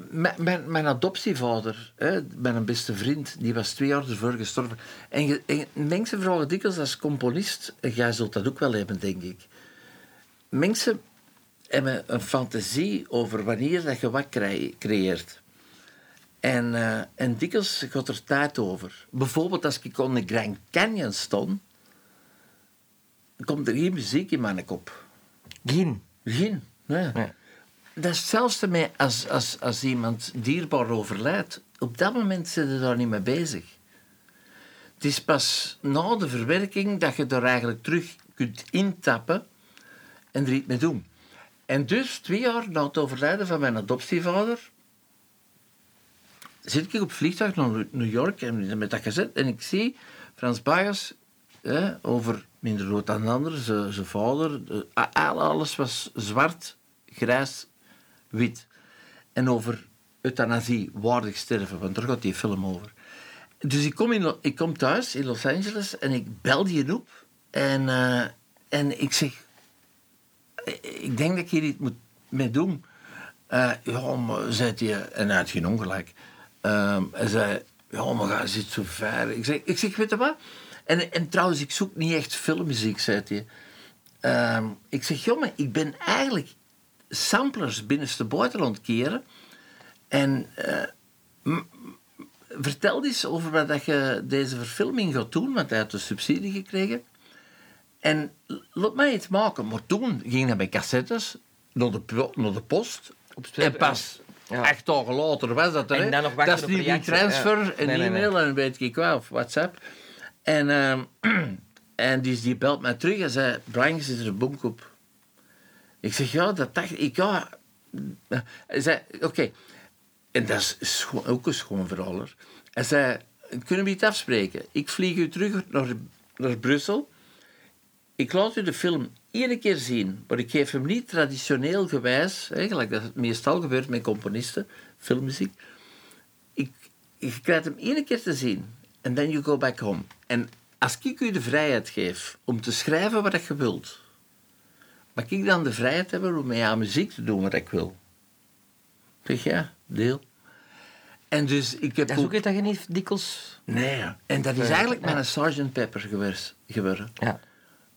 S2: Mijn, mijn, adoptievader, hè, mijn beste vriend, die was twee jaar ervoor gestorven. En, je, en mensen vragen dikwijls als componist, jij zult dat ook wel hebben, denk ik. Mensen hebben een fantasie over wanneer dat je wat creëert. En, eh, en dikwijls gaat er tijd over. Bijvoorbeeld als ik onder de Grand Canyon stond, komt er geen muziek in mijn kop.
S1: Geen.
S2: Geen. Nee.
S1: Nee.
S2: Dat is hetzelfde als, als, als iemand dierbaar overlijdt. Op dat moment zit je daar niet mee bezig. Het is pas na de verwerking dat je er eigenlijk terug kunt intappen en er iets mee doen. En dus, twee jaar na het overlijden van mijn adoptievader, zit ik op vliegtuig naar New York en met dat gezet en ik zie Frans Bagas over minder rood dan de ander, zijn vader. Alles was zwart, grijs, wit. En over euthanasie, waardig sterven, want daar gaat die film over. Dus ik kom, in, ik kom thuis in Los Angeles en ik bel die op. En, eh, en ik zeg, ik denk dat ik hier iets moet mee doen. Eh, ja, maar zei hij, en hij had geen ongelijk. Ehm, hij zei, ja, maar zit zo ver. Ik zeg, ik zeg weet je wat? En, en trouwens, ik zoek niet echt filmmuziek, zei hij. Ehm, ik zeg, jongen, ik ben eigenlijk samplers binnenste buitenland keren. En eh, vertel eens over wat je deze verfilming gaat doen, want hij had een subsidie gekregen. En laat mij iets maken. Maar toen ging dat bij cassettes naar de, naar de post.
S1: Op
S2: en pas
S1: ja.
S2: acht dagen later was dat er.
S1: En dan nog
S2: dat is niet die transfer,
S1: ja.
S2: een
S1: Nee, nee, nee.
S2: e-mail en weet ik wat, of WhatsApp. En, ehm, en die, die belt mij terug en zei: Brian, zit er een bonk op. Ik zeg: Ja, dat dacht ik. Ja. Hij zei: Oké. En dat is ook een schoon verhaal. Hij zei: Kunnen we iets afspreken? Ik vlieg u terug naar, naar Brussel. Ik laat u de film één keer zien, maar ik geef hem niet traditioneel gewijs, eigenlijk dat het meestal gebeurt met componisten, filmmuziek. Ik, je krijgt hem één keer te zien en then you go back home. En als ik u de vrijheid geef om te schrijven wat je wilt, mag ik dan de vrijheid hebben om met aan muziek te doen wat ik wil? Zeg ja, deel. En dus ik heb
S1: Dat is ook iets dat je niet dikwijls...
S2: Nee, en dat is
S1: Nee,
S2: eigenlijk
S1: ja.
S2: mijn Sgt. Pepper gewers- geworden.
S1: Ja.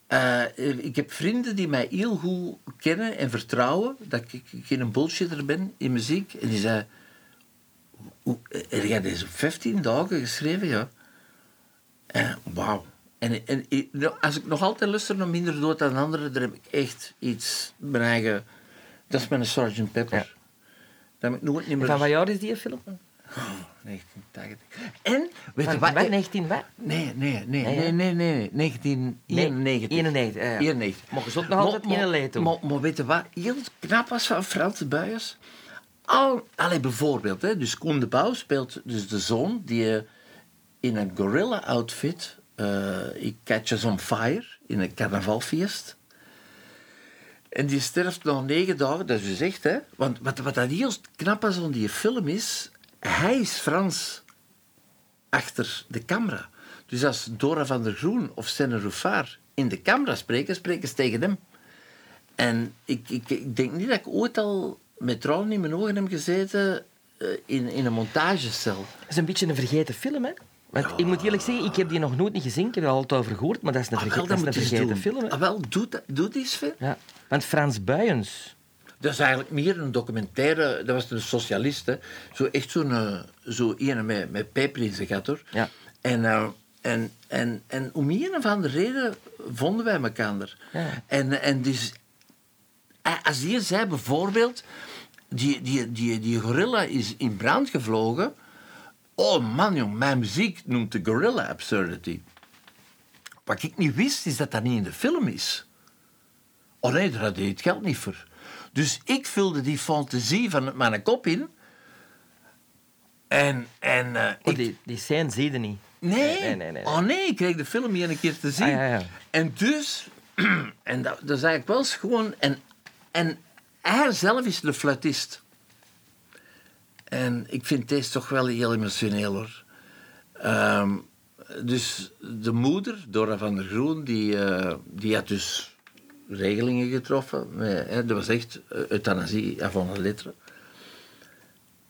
S2: Eh, ik heb vrienden die mij heel goed kennen en vertrouwen dat ik geen bullshitter ben in muziek. En die zei: "Hoe- Heb jij deze op 15 dagen geschreven? Ja. Eh, Wauw. En, en nou, als ik nog altijd luister naar Minder Dood dan anderen, dan heb ik echt iets, mijn eigen. Dat is mijn Sgt. Pepper.
S1: Ja.
S2: Dat heb ik nooit niet
S1: En
S2: meer.
S1: van wat jaar is die film?
S2: 1980. En, weet je wat?
S1: wat? 19 wat?
S2: Nee, nee, nee,
S1: Nee,
S2: nee, nee, nee, 1991.
S1: 91, ja, ja.
S2: 91.
S1: Maar je zult nog altijd in een leed.
S2: Maar, maar weet je wat heel knap was van Frans Buijers? Al, allee, bijvoorbeeld, hè, dus Koen de Pauw speelt dus de zoon die eh, in een gorilla-outfit, eh ik Catches on Fire, in een carnavalfeest. En die sterft na negen dagen, dat is dus echt, hè. Want wat, wat dat heel knap is aan die film is, hij is Frans achter de camera. Dus als Dora van der Groen of Senne Rouffaar in de camera spreken, spreken ze tegen hem. En ik, ik, ik denk niet dat ik ooit al met tranen in mijn ogen heb gezeten eh, in, in een montagecel.
S1: Dat is een beetje een vergeten film, hè? Want ik moet eerlijk zeggen, ik heb die nog nooit niet gezien. Ik heb er altijd over gehoord, maar dat is een,
S2: Ah,
S1: verge-
S2: wel,
S1: dat is
S2: moet
S1: een vergeten film. hè.
S2: Ah, wel, doe, die eens veel.
S1: Ja. Want Frans Buijens...
S2: Dat is eigenlijk meer een documentaire. Dat was een socialist, hè. Zo echt zo'n... eh, Zo ene met, met in zijn gat, hoor.
S1: Ja.
S2: En, eh, en, en, en om een of andere reden vonden wij elkaar.
S1: Ja.
S2: En, en dus... eh, Als die zei bijvoorbeeld... Die, die, die, die gorilla is in brand gevlogen. Oh man, jong, mijn muziek noemt de gorilla absurdity. Wat ik niet wist, is dat dat niet in de film is. Oh nee, daar had hij het geld niet voor. Dus ik vulde die fantasie van mijn kop in. En, en eh,
S1: Oh,
S2: ik,
S1: die, die scène zie je niet.
S2: Nee.
S1: Nee, nee, nee.
S2: Oh nee, ik kreeg de film hier een keer te zien.
S1: Ah, ja, ja.
S2: En dus, en dat, dat is eigenlijk wel eens gewoon. En, en hij zelf is de fluitist. En ik vind deze toch wel heel emotioneel hoor. Ehm, dus de moeder, Dora van der Groen, die, eh, die had dus regelingen getroffen. Hè, dat was echt eh, euthanasie avant la lettre.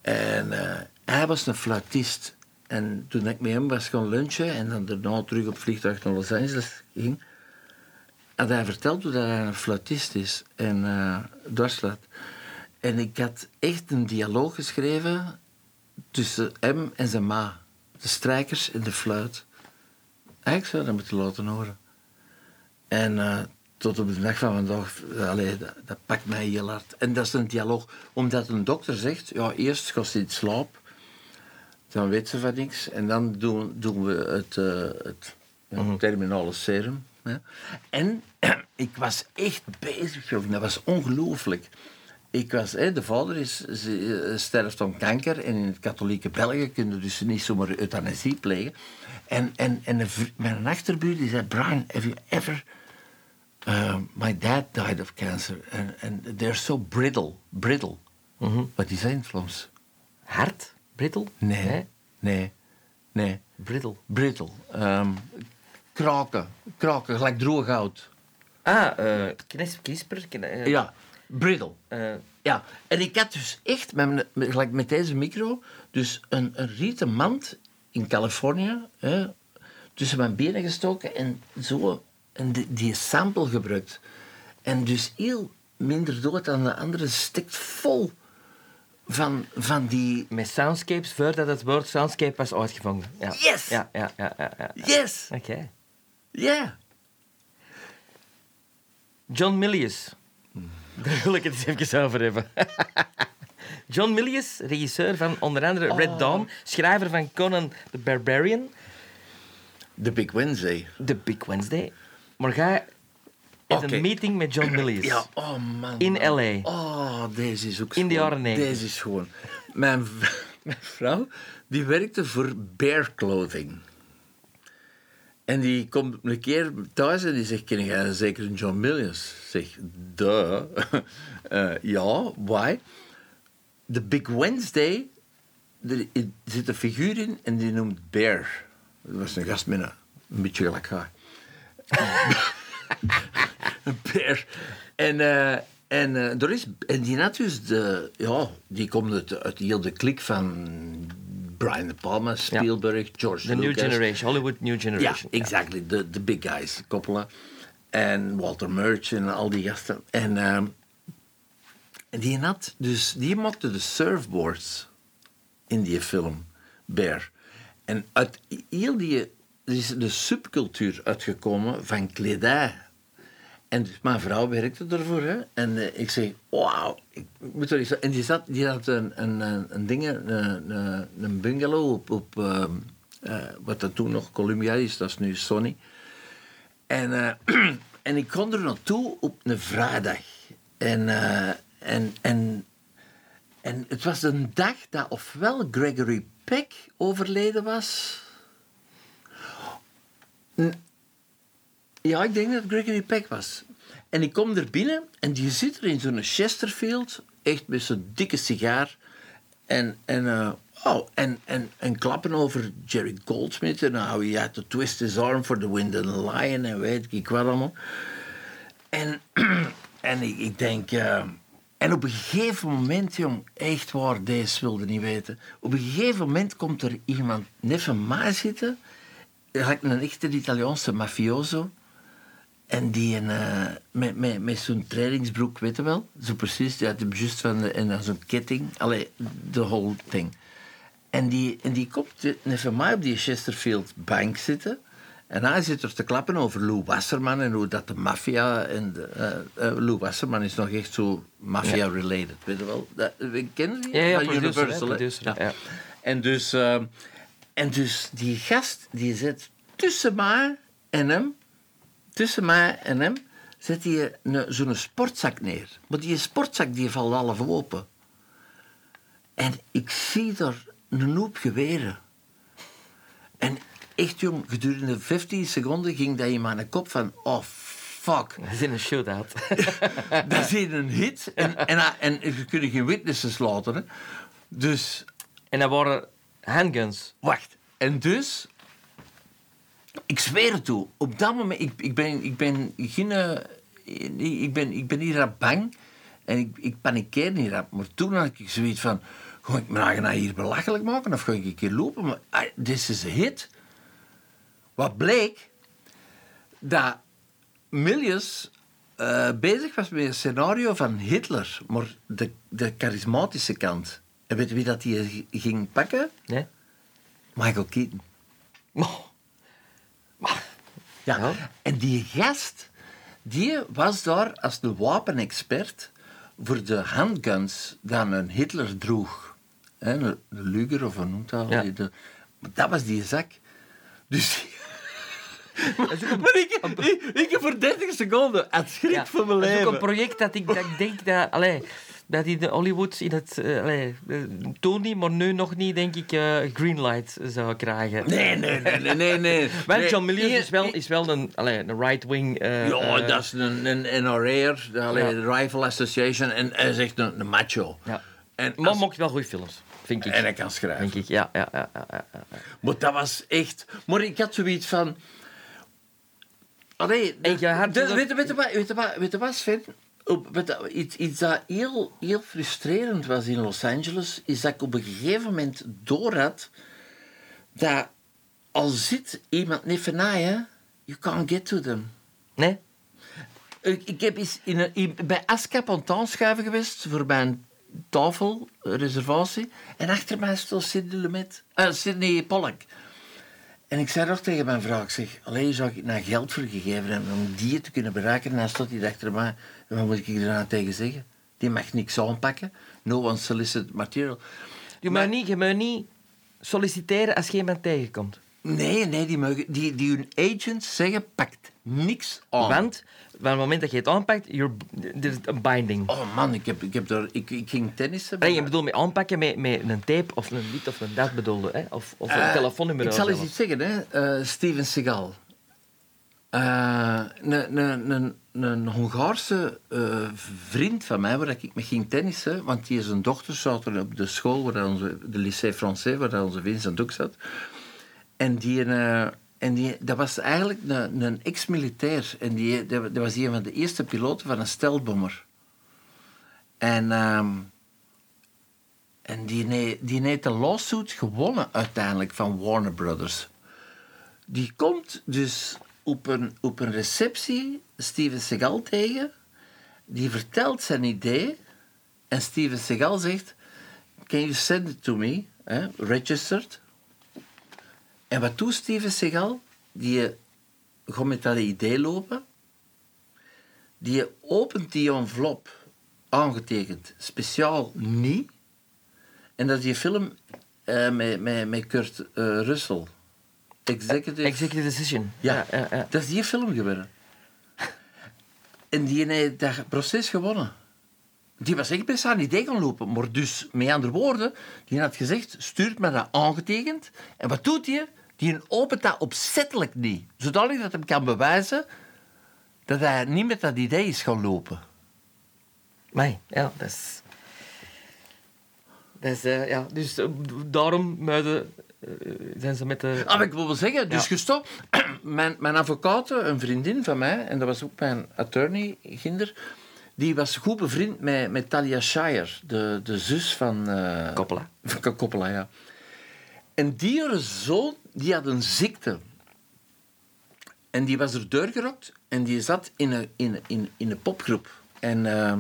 S2: En eh, hij was een fluitist. En toen ik met hem was gaan lunchen en dan daarna terug op vliegtuig naar Los Angeles ging, had hij verteld dat hij een fluitist is en eh dwarsfluit. En ik had echt een dialoog geschreven tussen hem en zijn ma. De strijkers en de fluit. Eigenlijk zou dat moeten laten horen. En eh, tot op de dag van vandaag, eh, allee, dat, dat pakt mij heel hard. En dat is een dialoog, omdat een dokter zegt, ja, eerst gaat ze in slaap, dan weet ze van niks, en dan doen, doen we het, eh, het ja, terminale serum. Ja. En ik was echt bezig, joh. dat was ongelooflijk. Ik was, hè, de vader is, ze, eh, sterft aan kanker en in het katholieke België kun je dus niet zomaar euthanasie plegen. En, en, en een mijn achterbuur die zei, Brian, have you ever... Uh, my dad died of cancer and, and they're so brittle. Brittle. Wat is het Vlaams?
S1: Hard? Brittle?
S2: Nee. Nee. Nee.
S1: Brittle.
S2: Brittle. Ehm, kraken. Kraken, gelijk droog hout.
S1: Ah, eh knis, knisper. kn- eh,
S2: Ja, brittle.
S1: eh,
S2: Ja, en ik had dus echt, met, met, gelijk met deze micro, dus een, een rieten mand in Californië hè, tussen mijn benen gestoken en zo en die, die sample gebruikt. En dus heel minder dood dan de andere stikt vol van, van die...
S1: met soundscapes voordat het woord soundscape was uitgevonden. Ja.
S2: Yes!
S1: Ja, ja, ja, ja. ja.
S2: Yes!
S1: Oké.
S2: Ja!
S1: John Milius. Daar wil ik het eens even over hebben. John Milius, regisseur van onder andere Red Dawn, schrijver van Conan the Barbarian,
S2: The Big Wednesday.
S1: The Big Wednesday. Maar jij hebt
S2: Oké.
S1: een meeting met John Milius.
S2: Ja, oh man.
S1: In. LA.
S2: Oh, deze is ook
S1: In de
S2: schoon.
S1: jaren negentig.
S2: Deze is gewoon. Mijn, v- mijn vrouw, die werkte voor Bear Clothing. En die komt een keer thuis en die zegt, ken jij zeker een John? Ik zeg, duh. Eh, ja, why? The Big Wednesday, er zit een figuur in en die noemt Bear. Dat was een gast met een, een beetje gelijk haar. een beer. En, eh, en, eh, er is, en die had dus de, ja, die komt uit, uit heel de klik van Brian De Palma, Spielberg, George
S1: The New
S2: Lucas.
S1: Generation, Hollywood New
S2: Ja,
S1: Generation.
S2: exactly. De, de big guys, Coppola. En Walter Murch en al die gasten. En, ehm, en die had dus, die maakte de surfboards in die film, Bear. En uit heel die, er is de subcultuur uitgekomen van kledij. En dus mijn vrouw werkte ervoor. Hè? En eh, ik zei, wauw. ik moet er. En die, die had een, een, een, ding, een, een, bungalow op, op ehm, eh, wat dat toen nog Columbia is, dat is nu Sony. En, eh, en ik kon er naartoe op een vrijdag. En, en, en, en het was een dag dat ofwel Gregory Peck overleden was... Ja, ik denk dat het Gregory Peck was. En ik kom er binnen en die zit er in zo'n Chesterfield, echt met zo'n dikke sigaar. En, en, eh, oh, en, en, en klappen over Jerry Goldsmith en how he had to twist his arm for the wind and the lion en weet ik wat allemaal. En, en ik, ik denk... eh, en op een gegeven moment, jong, echt waar, deze wilde niet weten. Op een gegeven moment komt er iemand net van mij zitten. Gelijk een echte Italiaanse mafioso. En die een, eh, met, met, met zo'n trainingsbroek, weet je wel? Zo precies, die had hem juist van de, en dan zo'n ketting. Allee, de whole thing. En die, en die komt van mij op die Chesterfield bank zitten. En hij zit er te klappen over Lou Wasserman en hoe dat de maffia... En de, eh, eh, Lou Wasserman is nog echt zo maffia-related, weet je wel? Dat, we kennen die?
S1: Ja, ja, producer,
S2: Universal,
S1: hè,
S2: hè?
S1: producer, ja.
S2: En dus, en dus die gast, die zit tussen mij en hem, tussen mij en hem, zet hij zo'n sportzak neer. Maar die sportzak die valt half open. En ik zie daar een hoop geweren. En echt jong, gedurende 15 seconden ging dat in mijn kop van, oh fuck.
S1: Dat is in een shootout.
S2: Dat is hier een hit. En, en, en, je kunt geen witnesses laten. Hè. Dus
S1: en dat waren handguns.
S2: Wacht. En dus... Ik zweer het toe. Op dat moment... Ik, ik, ben, ik, ben, ik, ben, ik ben bang. En ik, ik panikeer niet. Maar toen had ik zoiets van... Ga ik nou hier belachelijk maken? Of ga ik een keer lopen? Maar ah, dit is een hit. Wat bleek... Dat Milius eh, bezig was met een scenario van Hitler. Maar de, de charismatische kant. En weet je wie dat die ging pakken?
S1: Nee?
S2: Michael Keaton.
S1: Oh.
S2: Ja.
S1: Ja.
S2: En die gast, die was daar als de wapenexpert voor de handguns die een Hitler droeg. Hè, een, een Luger of een noemt dat?
S1: Ja.
S2: Dat was die zak. Dus...
S1: Dat is ook een,
S2: Maar ik, ik, ik heb voor 30 seconden het schrik
S1: ja,
S2: van mijn
S1: dat is ook
S2: leven.
S1: een project dat ik, dat ik denk dat... Allee, dat in de Hollywood in het... eh, allee, eh, toen niet, maar nu nog niet, denk ik, eh greenlight zou krijgen.
S2: Nee, nee, nee, nee, nee. nee.
S1: Wel,
S2: Nee,
S1: John Milius is wel, is wel een, allee, een right-wing... eh,
S2: Ja, dat is een, een NRA'er, de
S1: Ja.
S2: Rifle Association, en hij is echt een, een macho.
S1: Ja.
S2: En,
S1: Maar
S2: als-
S1: maakt wel goede films, vind ik.
S2: en hij kan schrijven.
S1: Denk ik, ja. ja, ja, ja, ja, ja.
S2: Maar dat was echt... Maar ik had zoiets van... Allee,
S1: En had
S2: de- weet, weet, weet, wat, weet je wat, Sven? Op, weet iets, iets dat heel, heel frustrerend was in Los Angeles, is dat ik op een gegeven moment door had dat al zit iemand niet van je, you can't get to them.
S1: Nee?
S2: Ik, ik heb eens in een, in- bij ASCAP aan het aanschuiven geweest voor mijn tafelreservatie. En achter mij stond Sidney Lumet, eh, Sidney Pollack. En ik zei nog tegen mijn vrouw, ik zeg, alleen zou ik naar geld voor gegeven hebben om die te kunnen bereiken. En dan stond hij achter mij. En wat moet ik er nou tegen zeggen? Die mag niks aanpakken. No one solicit material.
S1: Je
S2: Maar-
S1: moet niet, je niet solliciteren als je iemand tegenkomt.
S2: Nee, nee, die, mogen, die, die hun agents zeggen, pakt niks aan.
S1: Want van het moment dat je het aanpakt, you're, er is een binding.
S2: Oh man, ik, heb, ik, heb daar, ik, ik ging tennissen.
S1: Nee, je bedoelt met aanpakken met, met een tape of een lied of een dat bedoelde, hè? Of, of een
S2: Eh,
S1: telefoonnummer.
S2: Ik zal eens iets zeggen, hè. Eh, Steven Seagal. Eh, Een een- een- een Hongaarse vriend van mij, waar ik mee ging tennissen, want die zijn dochter zat er op de school, waar onze, de lycée français, waar onze Vincent ook zat. En die, eh, en die, dat was eigenlijk een, een ex-militair. En die, dat, was een van de eerste piloten van een stelbommer. En... ehm, en die, die heeft de lawsuit gewonnen uiteindelijk van Warner Brothers. Die komt dus op een, op een receptie Steven Seagal tegen. Die vertelt zijn idee. En Steven Seagal zegt... Can you send it to me? registered. En wat doet Steven Seagal? Die eh, gaat met dat idee lopen. Die opent die envelop, aangetekend, speciaal niet. En dat is die film eh, met, met, met Kurt eh, Russell. Executive...
S1: Executive decision.
S2: Ja,
S1: ja, ja.
S2: dat is die film geworden. En die heeft dat proces gewonnen. Die was echt best aan idee gaan lopen. Maar dus, met andere woorden, die had gezegd, stuurt me dat aangetekend. En wat doet hij? Die opent dat opzettelijk niet. Zodat dat hem kan bewijzen dat hij niet met dat idee is gaan lopen.
S1: Nee, ja, dat is... Dat is, eh, ja, dus eh, daarom muiden, eh, zijn ze met de...
S2: Ah, ik wil wel zeggen, dus
S1: Ja.
S2: gestopt. mijn, mijn advocaat, een vriendin van mij, en dat was ook mijn attorney, Ginder, die was goed bevriend met, met Talia Shire, de, de zus van...
S1: Coppola.
S2: Van Coppola, ja. En die haar zoon, die had een ziekte. En die was er doorgerokt en die zat in een, in, in, in een popgroep. En, eh,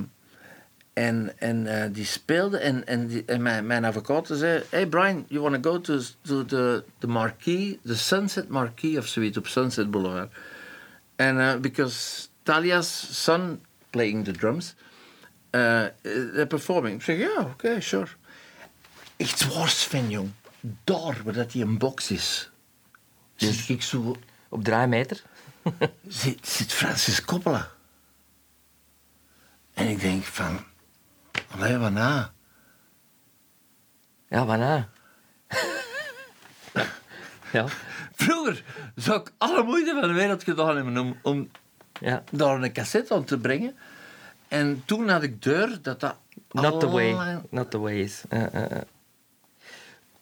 S2: en, en eh, die speelde en, en, die, en mijn, mijn zei... Hey Brian, you want to go to, to the, the marquee, the Sunset Marquee of zoiets op Sunset Boulevard. And uh, because Talia's son playing the drums, uh, they're performing. Ik zeg, ja, oké, sure. Echt waar, Sven, jong. Daar, waar dat die een box is. Dus ik zo...
S1: Op drie meter.
S2: Zit, zit Francis Coppola. En ik denk van... Allee, wat na?
S1: Ja, waarna? ja,
S2: Vroeger zou ik alle moeite van de wereld gedaan hebben om, om
S1: ja.
S2: daar een cassette aan te brengen. En toen had ik deur dat dat...
S1: Not the way. Not the way is.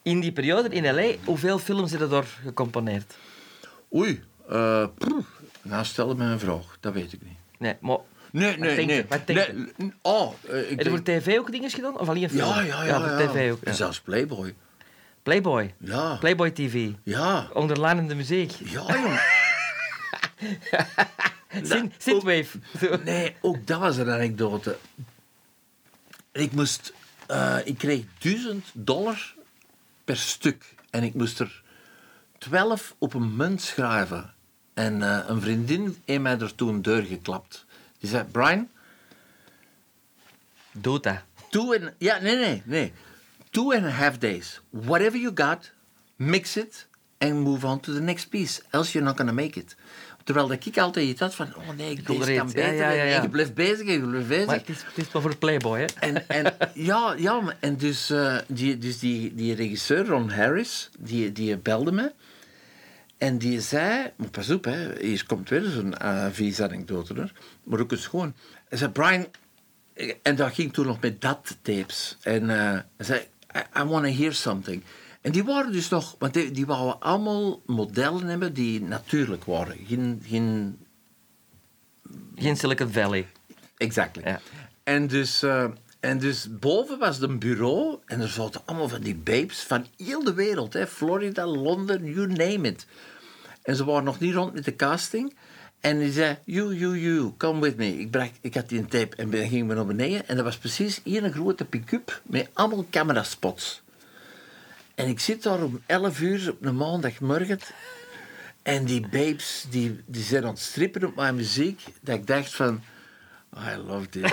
S1: In die periode in L.A., hoeveel films je daar gecomponeerd?
S2: Oei. eh poeh. nou, stel me een vraag. Dat weet ik niet.
S1: Nee, maar...
S2: Nee, nee, nee.
S1: Wat
S2: nee. Oh, eh, ik
S1: Heb je voor tv ook dingen gedaan? Of alleen film?
S2: Ja, ja, ja.
S1: voor
S2: ja.
S1: tv ook. ja.
S2: Zelfs Playboy.
S1: Playboy.
S2: Ja.
S1: Playboy TV.
S2: Ja.
S1: Onderlijnende muziek.
S2: Ja, jong.
S1: Syn- Synthwave.
S2: Nee, ook dat was een anekdote. Ik moest eh, ik kreeg 1000 dollar per stuk. En ik moest er 12 op een munt schrijven. En eh, een vriendin heeft mij er toen deur geklapt. Die zei, Brian,
S1: Doe dat.
S2: two and... Ja, nee, nee, nee. Two and a half days. Whatever you got, mix it and move on to the next piece. Else you're not gonna make it. Terwijl dat ik altijd iets had van, oh nee, ik
S1: er
S2: kan
S1: iets.
S2: beter.
S1: Ja, ja, ja, ja.
S2: En je blijft bezig en je blijft bezig.
S1: Maar het is, het is wel voor Playboy, hè?
S2: En, en ja, ja, maar- en dus, eh, die, dus die, die regisseur, Ron Harris, die, die belde me. En die zei, maar pas op, hè, hier komt weer zo'n uh, vies anekdote, hoor. maar ook eens gewoon. Hij zei, Brian, en dat ging toen nog met dat tapes. En eh, hij zei, I, I want to hear something. En die waren dus nog, want die, die wouden allemaal modellen hebben die natuurlijk waren. Geen, geen
S1: Geen Silicon Valley.
S2: Exactly.
S1: Ja.
S2: En, dus, eh, en dus boven was een bureau en er zaten allemaal van die babes van heel de wereld. Hè. Florida, Londen, you name it. En ze waren nog niet rond met de casting. En die zei, you, you, you, come with me. Ik, bracht, ik had die een tape en dan gingen we naar beneden. En dat was precies hier een grote pick-up met allemaal cameraspots. En ik zit daar om 11 uur op een maandagmorgen. En die babes die, die zijn aan het strippen op mijn muziek. Dat ik dacht van... I love this.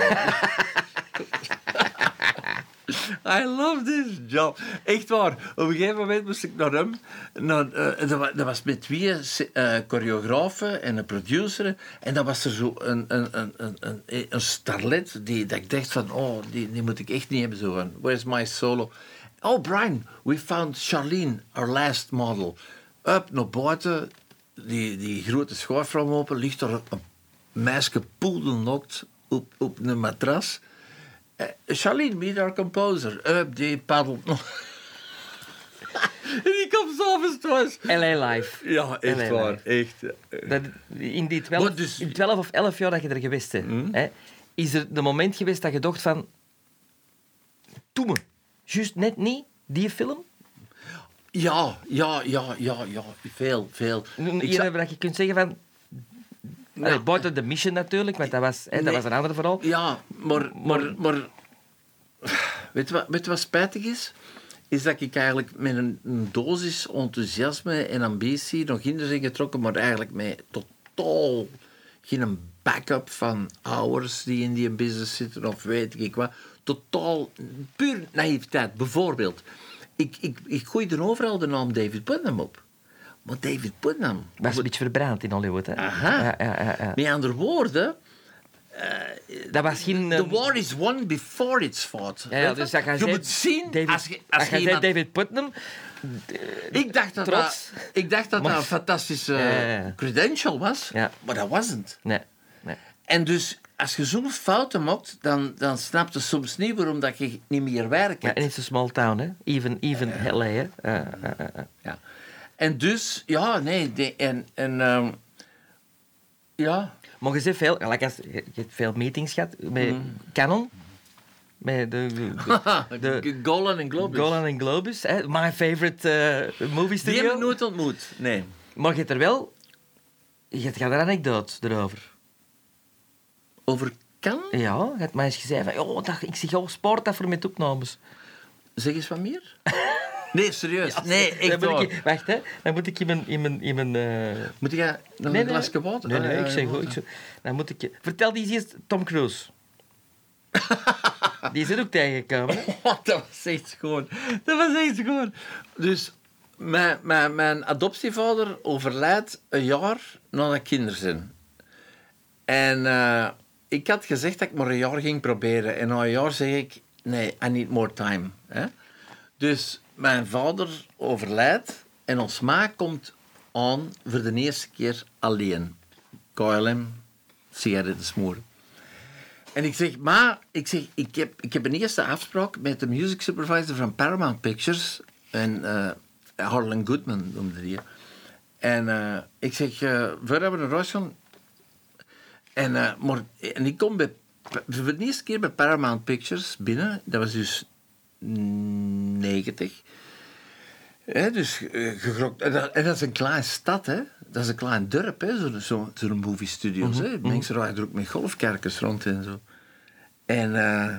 S2: I love this job. Echt waar. Op een gegeven moment moest ik naar hem. Naar, eh, dat, wa- dat was met twee eh, choreografen en een producer. En dan was er zo een, een, een, een, een starlet die dat ik dacht van... Oh, die, die moet ik echt niet hebben. Zo van, where's my solo? Oh, Brian, we found Charlene, our last model. Up naar buiten, die, die grote schoorfram open, ligt er een meisje poedelnokt op, op een matras. Eh, Charlene, meet our composer. Up, die paddelt nog. en die komt s'avonds thuis.
S1: LA Live.
S2: Ja, echt
S1: LA
S2: waar.
S1: Live.
S2: Echt.
S1: Dat, in die 12,
S2: Maar dus-
S1: in 12 of 11 jaar dat je er geweest bent, hè, is er de moment geweest dat je dacht van... Doe me. Juist net niet, die film.
S2: Ja, ja, ja, ja, ja. Veel, veel. Ik
S1: dat je kunt zeggen van... Allee, buiten de mission natuurlijk, want dat was, hè, dat
S2: Nee.
S1: was een ander verhaal.
S2: Ja, maar, maar, maar weet, je wat, weet je wat spijtig is? Is dat ik eigenlijk met een, een dosis enthousiasme en ambitie nog in ben getrokken, maar eigenlijk met totaal geen backup van ouders die in die business zitten of weet ik wat. Totaal puur naïviteit. Bijvoorbeeld, ik, ik, ik gooi er overal de naam David Putnam op. Maar David Putnam...
S1: was een beetje verbrand in Hollywood. Hè.
S2: Aha.
S1: Ja, ja, ja, ja.
S2: Met andere woorden...
S1: Dat was geen...
S2: The
S1: eh,
S2: war is won before it's fought.
S1: ja, dus
S2: je?
S1: dat je zei-
S2: moet zien,
S1: David,
S2: als je, als je iemand...
S1: David Putnam...
S2: ik dacht dat
S1: trots.
S2: dat, ik dacht dat,
S1: Maar-
S2: dat een fantastische credential was,
S1: Ja.
S2: maar dat wasn't.
S1: Nee, nee.
S2: En dus, als je zo'n fouten maakt, dan, dan snap je soms niet waarom dat je niet meer werkt.
S1: Ja, en it's a small town, hè. Even, even LA, hè. Ja, ja, ja.
S2: En dus, ja, nee, de- en, en ehm, ja,
S1: Maar je zegt veel... like als, je hebt veel meetings gehad met
S2: Mm.
S1: Canon. Met de... de, de
S2: Golan en Globus.
S1: Golan en Globus, hè. My favorite eh, movie
S2: Die
S1: studio.
S2: heb ik nooit ontmoet, nee.
S1: Maar je hebt er wel... Je hebt er een anekdote erover.
S2: Over kan?
S1: Ja, je hebt mij eens gezegd van... Oh, dat, ik zeg, oh, sport dat voor met opnames.
S2: Zeg eens wat meer. Nee, serieus. nee, echt
S1: ik, wacht, hè. Dan moet ik in mijn... In mijn, in mijn eh,
S2: Moet jij nog
S1: Nee,
S2: een
S1: nee.
S2: glasje water?
S1: Nee,
S2: Ah,
S1: nee,
S2: ja,
S1: ik zeg goed. Ik zeg, dan moet ik je... Vertel die eens eerst Tom Cruise. die er ook tegengekomen. hè?
S2: dat was echt gewoon. Dat was echt gewoon. Dus mijn, mijn, mijn adoptievader overlijdt een jaar nadat ik kinderen zijn. En eh, ik had gezegd dat ik maar een jaar ging proberen. En na een jaar zeg ik, nee, I need more time. Hè? Dus mijn vader overlijdt en ons ma komt aan voor de eerste keer alleen. KLM, sigaretten smoren. En ik zeg, ma, ik, zeg, ik, heb, ik heb een eerste afspraak met de music supervisor van Paramount Pictures. En eh Harlan Goodman noemde die. En eh, ik zeg, we naar huis gaan... En, eh, maar, en ik kom bij, voor de eerste keer bij Paramount Pictures binnen. Dat was dus 90. Hè, dus eh, gegrokt. En dat, en dat is een kleine stad, hè. Dat is een klein dorp, hè. Zo'n zo, zo'n movie studios, hè. Mensen rijden er ook met golfkerkers rond en zo. En, eh,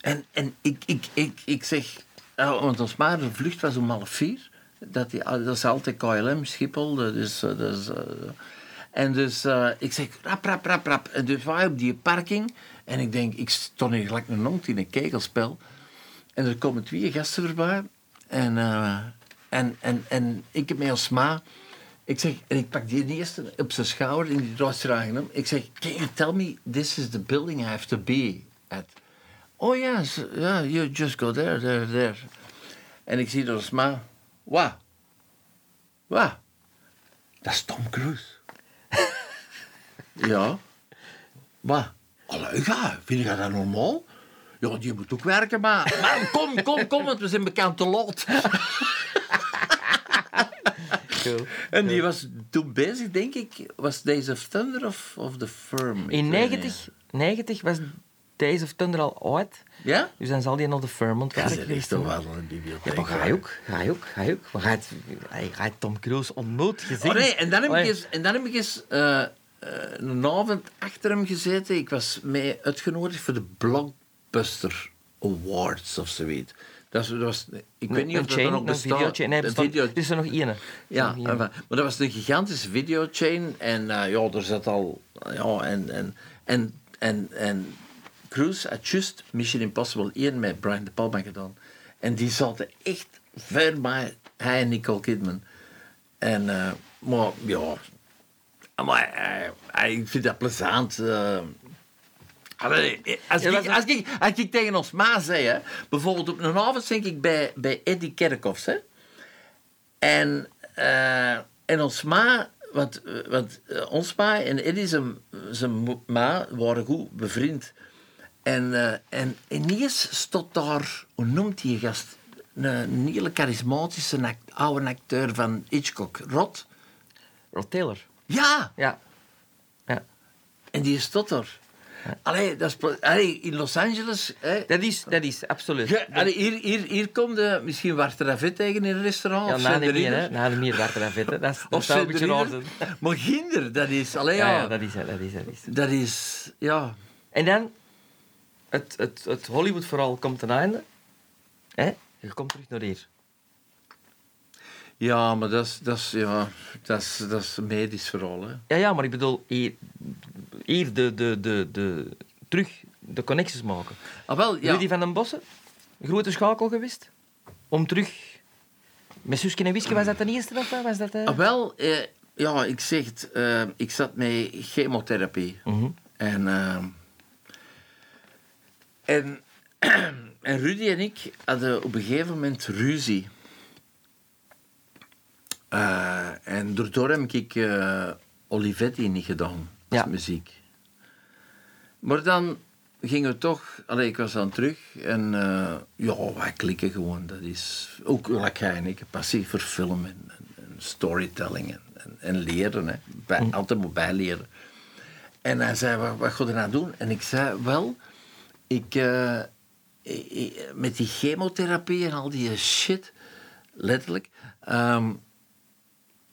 S2: En, en ik, ik, ik, ik zeg... ja, want ons maar, de vlucht was om half vier. Dat, die, dat is altijd KLM, Schiphol. Dat is, dat is, en dus eh, ik zeg, rap, rap, rap, rap. En dus wij op die parking. En ik denk, ik stond hier gelijk een hond in een kegelspel. En er komen twee gasten voorbij. En, eh, en, en, en ik heb met ons ma... Ik zeg, en ik pak die eerste op zijn schouder en die draait hem. Ik zeg, can you tell me this is the building I have to be at? Oh yes, yeah, you just go there, there, there. En ik zie door ma, wat? Wat? Dat is Tom Cruise. ja. Wat? Allee, ja, vind je dat normaal? Ja, die moet ook werken, maar... maar kom, kom, kom, want we zijn bekend te laat.
S1: Cool.
S2: En die was toen bezig, denk ik, was Days of Thunder of, of The Firm?
S1: In
S2: weet
S1: 90, 90 was Days of Thunder al uit.
S2: Ja?
S1: Dus dan zal die nog de firm
S2: Ja,
S1: ontwerpen.
S2: dat is toch wel een bibliotheek.
S1: Ja, maar ga je ook, ga je ook, ga je ook. Maar ga je, ga je Tom Cruise ontmoet gezien?
S2: Oh nee, en dan heb ik eens, en dan heb ik eens eh, een avond achter hem gezeten. Ik was mee uitgenodigd voor de Blockbuster Awards of zoiets. Dat was, dat ik weet niet
S1: een
S2: of dat
S1: chain,
S2: er nog
S1: een
S2: bestaat.
S1: videochain. Nee,
S2: Een video-
S1: is er nog één.
S2: Ja,
S1: Nog
S2: maar dat was een gigantische videochain. En eh, ja, er zat al... Ja, en, en, en, en, en Cruise had juist Mission Impossible 1 met Brian De Palma gedaan. En die zaten echt ver bij hij en Nicole Kidman. En, eh, maar ja... Maar eh, ik vind dat plezant. Allee, als, ik, als, ik, als ik tegen ons ma zei, hè, bijvoorbeeld op een avond denk ik bij, bij Eddie Kerkhoffs, hè, en, en ons ma, want, want ons ma en Eddie zijn, zijn ma waren goed bevriend. En, eh, en ineens stond daar, hoe noemt die gast? Een, een hele charismatische act- oude acteur van Hitchcock, Rod.
S1: Rod Taylor.
S2: Ja,
S1: Ja. Ja.
S2: en die stond er. Allee, dat is, allee, in Los Angeles... Hè,
S1: Dat is, dat is, absoluut.
S2: Ja, allee, hier, hier, hier komt de, misschien Wart Ravet tegen in een restaurant.
S1: Ja,
S2: of
S1: na de
S2: er
S1: meer, hè. Na de meer er. Dat, is- dat
S2: Of
S1: zou een beetje raar zijn.
S2: Maar ginder, dat is... Allee,
S1: Ja, dat is, hè, dat is, dat is.
S2: dat is... Ja.
S1: En dan, het, het, het Hollywood-verhaal komt ten einde. Hè? Je komt terug naar hier.
S2: Ja, maar dat is, dat is, ja, dat is, dat is medisch verhaal, hè.
S1: Ja, ja, maar ik bedoel, hier, hier de, de, de, de, terug de connecties maken.
S2: Ah, wel, ja.
S1: Rudy van den Bossen, grote schakel geweest. Om terug... Met Suske en Wiske, was dat de eerste of wat was dat... eh?
S2: Ah, wel, eh, ja, ik zeg het. eh, ik zat met chemotherapie.
S1: Mhm.
S2: En, eh, en, en Rudy en ik hadden op een gegeven moment ruzie. Eh, en daardoor heb ik eh, Olivetti niet gedaan als
S1: Ja.
S2: muziek. Maar dan gingen we toch... Allee, ik was dan terug en uh, ja, wij klikken gewoon. Dat is ook like en ik, passie voor film en, en, en storytelling en, en, en leren. Hè. Bij, Altijd moet bijleren. En hij zei, wat, wat ga je nou doen? En ik zei, wel, ik, uh, ik, ik, met die chemotherapie en al die shit, letterlijk. Um,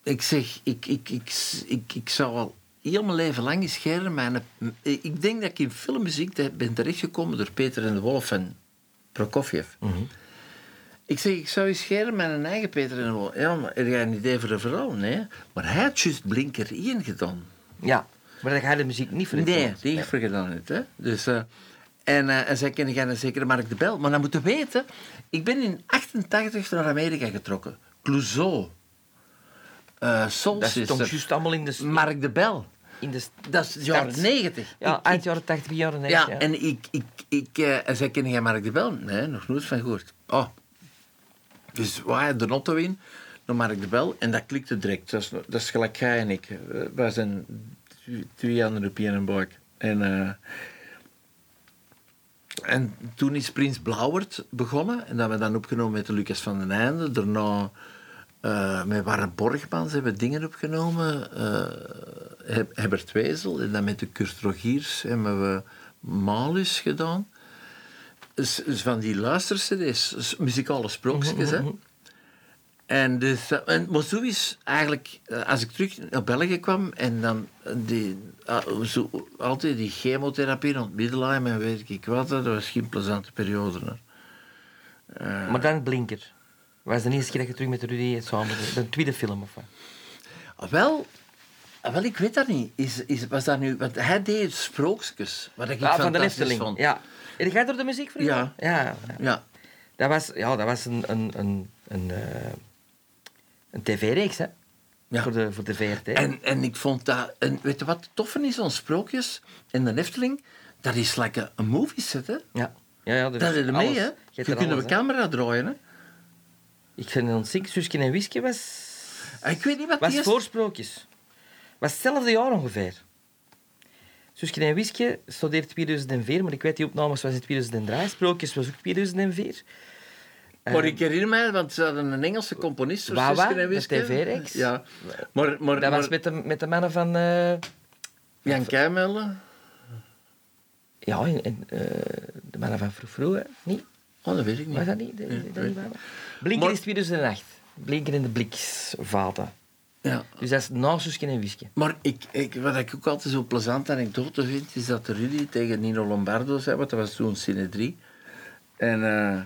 S2: ik zeg, ik, ik, ik, ik, ik zou al heel mijn leven lang eens scheren. Mijn, ik denk dat ik in filmmuziek ben terechtgekomen door Peter en de Wolf en Prokofjev.
S1: Mm -hmm.
S2: Ik zeg, ik zou eens scheren met een eigen Peter en de Wolf. Ja, maar heb jij een idee voor een verhaal? Nee. Maar hij had juist Blinker 1 gedaan.
S1: Ja, maar dat ga je de muziek niet voor
S2: Nee, die heeft gedaan niet. Hè? Dus, uh, en, uh, en zij kennen jij zeker Mark de Bel. Maar dan moeten weten, ik ben in 88 naar Amerika getrokken. Clouseau. Uh, Soul
S1: dat is toch juist allemaal in de...
S2: Mark de Bel.
S1: In de
S2: dat is de jaren 90.
S1: Ja, eind jaren 80, jaren 90.
S2: Ja, ja. en ik... ik, ik uh, en zij kennen jij Mark de Bel? Nee, nog nooit van gehoord. Oh. Dus wij de auto in, naar Mark de Bel, en dat klikte direct. Dat is, dat is gelijk jij en ik. Wij zijn twee andere buik. En... Uh, en toen is Prins Blauwert begonnen. En dat hebben we dan opgenomen met de Lucas van den Einde. Daarna uh, met Warren Borgmans hebben we dingen opgenomen. Uh, Wezel. En dan met de Kurt Rogiers hebben we Malus gedaan. Van die luistercd's, muzikale sprookjes. Mm. En dus, eh, en, zo is eigenlijk, eh, als ik terug naar België kwam en dan eh, die, ah, zo, altijd die chemotherapie rond middelheim en weet ik wat, dat was geen plezante periode. Hè.
S1: Maar dan Blinker. Was de eerste keer dat je terug met Rudy samen? De tweede film of wat?
S2: Ah, wel, ah, wel, ik weet dat niet. Is, is, was dat nu, want hij deed sprookjes, wat ik
S1: Ja, van de Efteling.
S2: vond.
S1: Ja. En jij door de muziek voor
S2: Ja.
S1: Ja. ja.
S2: ja.
S1: Dat was, ja, dat was een, een, een, een, eh, een tv-reeks, hè?
S2: Ja.
S1: Voor, de, voor de VRT.
S2: En, en ik vond dat... En weet je wat tof is aan sprookjes in de Efteling? Dat is like een, movie set, hè?
S1: Ja. Ja, ja, er
S2: Dat
S1: is
S2: is er mee,
S1: alles.
S2: hè?
S1: Je
S2: kunt
S1: alles,
S2: een
S1: hè.
S2: camera draaien, hè?
S1: Ik vind het. Suske en Whisky was...
S2: Ik weet niet wat
S1: Was
S2: die is.
S1: voorsprookjes. Was hetzelfde jaar ongeveer. Suske en Whisky studeert 2004, maar ik weet die opnames was in 2003. Sprookjes was ook 2004.
S2: Maar ik herinner mij, want ze hadden een Engelse componist
S1: Wawa,
S2: en
S1: de
S2: Wiske.
S1: TV-reeks.
S2: Ja. Maar, maar,
S1: Dat was met de, met de mannen van... eh,
S2: Jan Keimelen?
S1: ja, in, eh, de mannen van Vroeg Vroeg? Niet?
S2: Oh, dat weet ik niet.
S1: Was dat niet? De,
S2: Nee,
S1: dat
S2: weet
S1: niet
S2: ik
S1: waar? Blinker
S2: Maar-
S1: is 2008. Blinker in de Bliksvaten.
S2: Ja.
S1: Dus dat is na Suske en Whisky.
S2: Maar ik, ik, wat ik ook altijd zo plezant anekdote vind, is dat Rudy tegen Nino Lombardo zei, want dat was toen Cine 3. En, eh,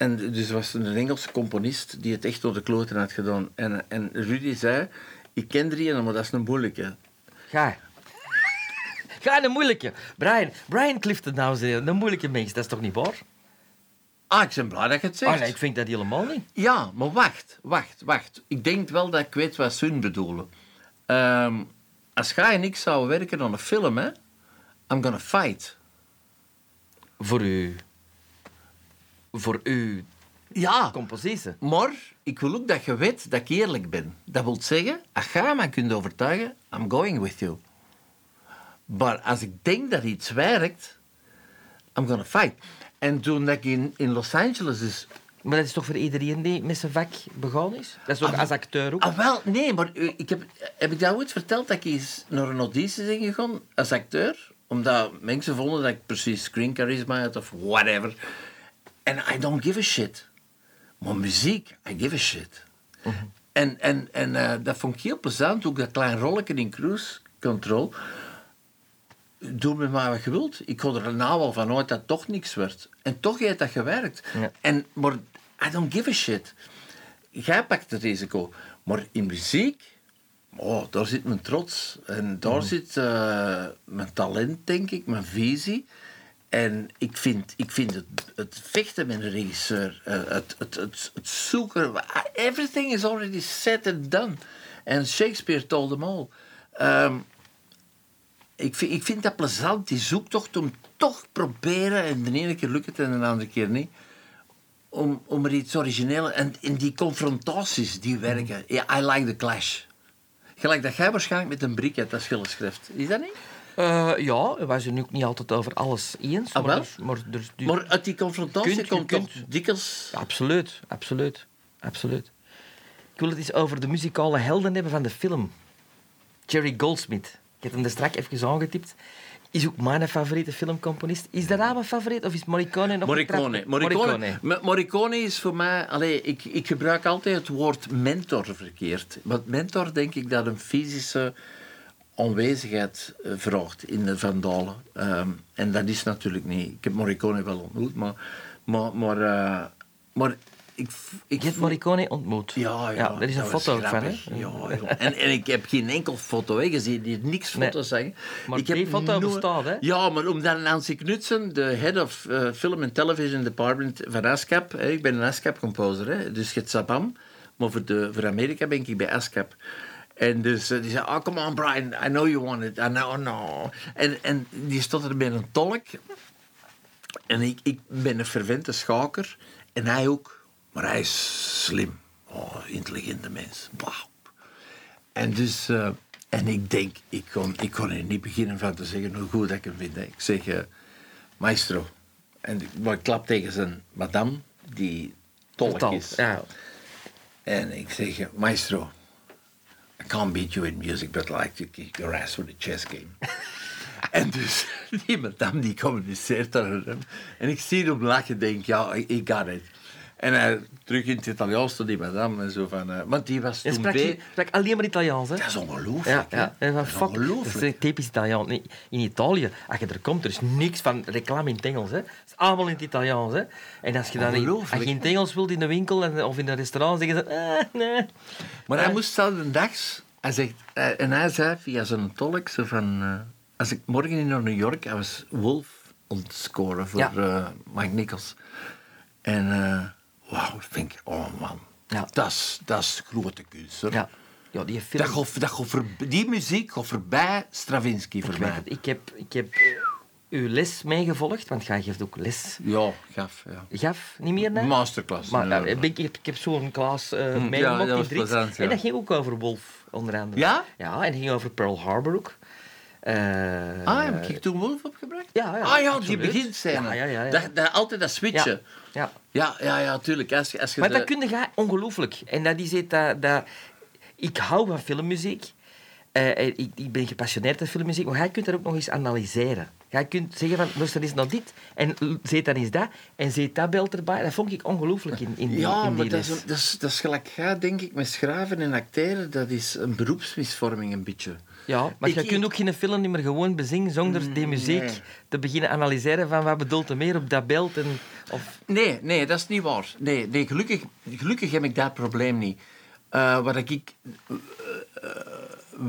S2: en dus was een Engelse componist die het echt door de kloten had gedaan. En, en Rudy zei, ik ken drie, maar dat is een moeilijke.
S1: Ga. Ga, een moeilijke. Brian, Brian Clifton, dames en heren. Een moeilijke mens, dat is toch niet waar?
S2: Ah, ik ben blij dat je het zegt.
S1: Oh, nee, ik vind dat helemaal niet.
S2: Ja, maar wacht, wacht, wacht. Ik denk wel dat ik weet wat ze hun bedoelen. Ehm, als jij en ik zouden werken aan een film, hè, I'm gonna fight.
S1: Voor u... Voor uw
S2: Ja,
S1: compositie.
S2: maar ik wil ook dat je weet dat ik eerlijk ben. Dat wil zeggen, als jij mij kunt overtuigen, I'm going with you. Maar als ik denk dat iets werkt, I'm gonna fight. En toen dat ik in, in Los Angeles dus
S1: Maar dat is toch voor iedereen die met zijn vak begonnen is? Dat is ook als acteur ook?
S2: Ah, wel, nee, maar ik heb, heb ik dat ooit verteld dat ik eens naar een auditie ben gegaan als acteur? Omdat mensen vonden dat ik precies screen charisma had of whatever. En I don't give a shit. Maar muziek, I give a shit. En, en, en eh, dat vond ik heel plezant, ook dat klein rolletje in cruise control. Doe met mij wat je wilt. Ik kon er nou al vanuit dat het toch niks werd. En toch heeft dat gewerkt.
S1: Ja.
S2: En, maar I don't give a shit. Jij pakt het risico. Maar in muziek, oh, daar zit mijn trots. En daar zit eh, mijn talent, denk ik, mijn visie. En ik vind, ik vind het, het vechten met een regisseur, eh, het, het, het, het zoeken, everything is already set and done. En Shakespeare told them all. Ehm, ik, vind, ik vind dat plezant, die zoektocht om toch proberen, en de ene keer lukt het en de andere keer niet, om, om er iets origineels... En in die confrontaties, die werken. Ja, I like the clash. Gelijk dat jij waarschijnlijk met een brik hebt als schilderschrift. Is dat niet?
S1: Eh, ja, we zijn ook niet altijd over alles eens.
S2: Ah,
S1: maar er- maar er- die-
S2: Maar uit die confrontatie
S1: kunt-
S2: komt
S1: kunt-
S2: toch dikwijls...
S1: Absoluut, absoluut, absoluut. Ik wil het eens over de muzikale helden hebben van de film. Jerry Goldsmith. Ik heb hem er straks even aangetipt. Is ook mijn favoriete filmcomponist. Is dat mijn favoriet of is Morricone nog een
S2: Morricone. Morricone. Ma- Morricone is voor mij... Allee, ik, ik gebruik altijd het woord mentor verkeerd. Want mentor denk ik dat een fysische aanwezigheid eh, vraagt in de Vandalen. Ehm, en dat is natuurlijk niet... Ik heb Morricone wel ontmoet, maar... Maar, maar, eh, maar ik, ik
S1: Je hebt Morricone ontmoet.
S2: Ja, ja,
S1: er is een foto ook van. Hè?
S2: Ja, ja. En, en ik heb geen enkel foto, hè. je ziet hier niks
S1: Nee.
S2: foto's zeggen.
S1: Maar
S2: ik heb
S1: die foto bestaat, hè?
S2: Ja, maar omdat Nancy Knudsen, de head of eh, film and television department van ASCAP, hè, ik ben een ASCAP-composer, hè, dus je hebt Sabam, maar voor, de, voor Amerika ben ik bij ASCAP. En dus eh, die zei, oh, come on Brian, I know you want it, I know, no. En, en die stond er met een tolk. En ik, ik ben een verwente schaker. En hij ook. Maar hij is slim. Oh, intelligente mens. Wauw. En dus... eh, en ik denk, ik kon, ik kon er niet beginnen van te zeggen hoe goed ik hem vind. hè. Ik zeg, eh, maestro. En ik, klap tegen zijn madame, die tolk is.
S1: Ja.
S2: En ik zeg, maestro, I can't beat you in music, but I like to kick your ass with a chess game. en dus, die madame die communiceert hem. En ik zie hem lachen en denk, ja, I I got it. En hij terug in het Italiaans tot die madame en zo van... eh, want die was toen
S1: sprak,
S2: bij...
S1: sprak alleen maar Italiaans, hè?
S2: Dat is ongelooflijk,
S1: Ja, ja.
S2: Dat is
S1: fuck, dat is typisch Italiaans. Nee, in Italië, als je er komt, er is niks van reclame in het Engels. Hè. Het is allemaal in het Italiaans. Hè. En als je, dan in, als je in het Engels wilt in de winkel en, of in een restaurant, zeggen ze... Eh, nee.
S2: Maar hij moest zelden dags. Hij zegt, eh, en hij zei via zijn tolk zo van... als ik morgen in New York... Hij was Wolf ontscoren voor
S1: Ja.
S2: Mike Nichols. En wauw, denk ik... Oh man,
S1: Ja.
S2: dat is- grote kunst. hoor.
S1: Ja. ja, die film...
S2: Dat gaat, dat die muziek gaat voorbij Stravinsky voor
S1: ik, weet
S2: mij.
S1: het, ik heb, ik heb eh, uw les meegevolgd, want jij geeft ook les.
S2: Ja, gaf. Ja.
S1: Gaf, niet meer, nee?
S2: Masterclass.
S1: Maar eh, ik, ik, ik heb zo'n klas meegemaakt
S2: ja, dat
S1: in Drix.
S2: ja.
S1: En dat ging ook over Wolf, onder andere.
S2: Ja?
S1: Ja, en dat ging over Pearl Harbor ook. Eh,
S2: Ah, heb ik toen Wolf opgebracht?
S1: Ja, ja,
S2: Ah ja,
S1: absoluut.
S2: die
S1: ja, ja, ja.
S2: Dat, dat, altijd dat switchen.
S1: ja.
S2: Ja, ja, ja, tuurlijk. Als, als je
S1: Maar
S2: de-
S1: dat kun je ongelooflijk. En dat is het, dat, dat... Ik hou van filmmuziek. Eh, ik, ik ben gepassioneerd van filmmuziek, maar jij kunt dat ook nog eens analyseren. Jij kunt zeggen van, luister eens naar dit, en zet dan eens dat, en zet dat beeld erbij. Dat vond ik ongelooflijk in, in die,
S2: Ja,
S1: in die
S2: maar dat is, dat, is, dat is gelijk gaat, denk ik, met schrijven en acteren. Dat is een beroepsmisvorming, een beetje.
S1: Ja, maar
S2: Ik-
S1: je kunt ook geen film niet meer gewoon bezingen zonder die muziek
S2: nee.
S1: te beginnen analyseren van wat bedoelt er meer op dat beeld. En, of,
S2: Nee, nee, dat is niet waar. Nee, nee gelukkig, gelukkig heb ik dat probleem niet. Eh, wat ik eh, eh,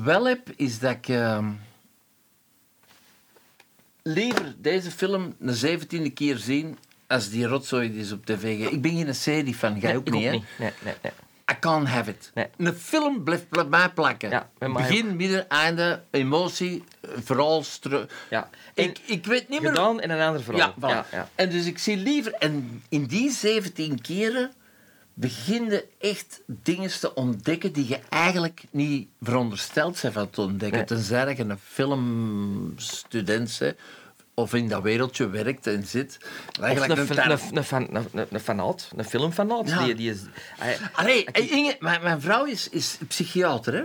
S2: wel heb, is dat ik... eh, liever deze film een zeventiende keer zien als die rotzooi die ze op tv. Ik ben geen serie van, jij
S1: Nee,
S2: ook niet, hè?
S1: Nee, nee, nee.
S2: I can't have it.
S1: Nee.
S2: Een film blijft bij mij plakken.
S1: Ja,
S2: Begin, midden, einde, emotie, stru-
S1: Ja.
S2: Ik, ik weet niet meer...
S1: Gedaan en een ander verhaal.
S2: Ja, voilà.
S1: ja, ja.
S2: En dus ik zie liever... En in die 17 keren begin je echt dingen te ontdekken die je eigenlijk niet verondersteld bent van te ontdekken.
S1: Nee.
S2: Tenzij je een filmstudent bent of in dat wereldje werkt en zit. Eigenlijk
S1: een,
S2: een
S1: fanaat, een filmfanaat.
S2: Ja.
S1: Die, die is, hij-
S2: Allee, Inge, mijn, mijn vrouw is, is psychiater, hè.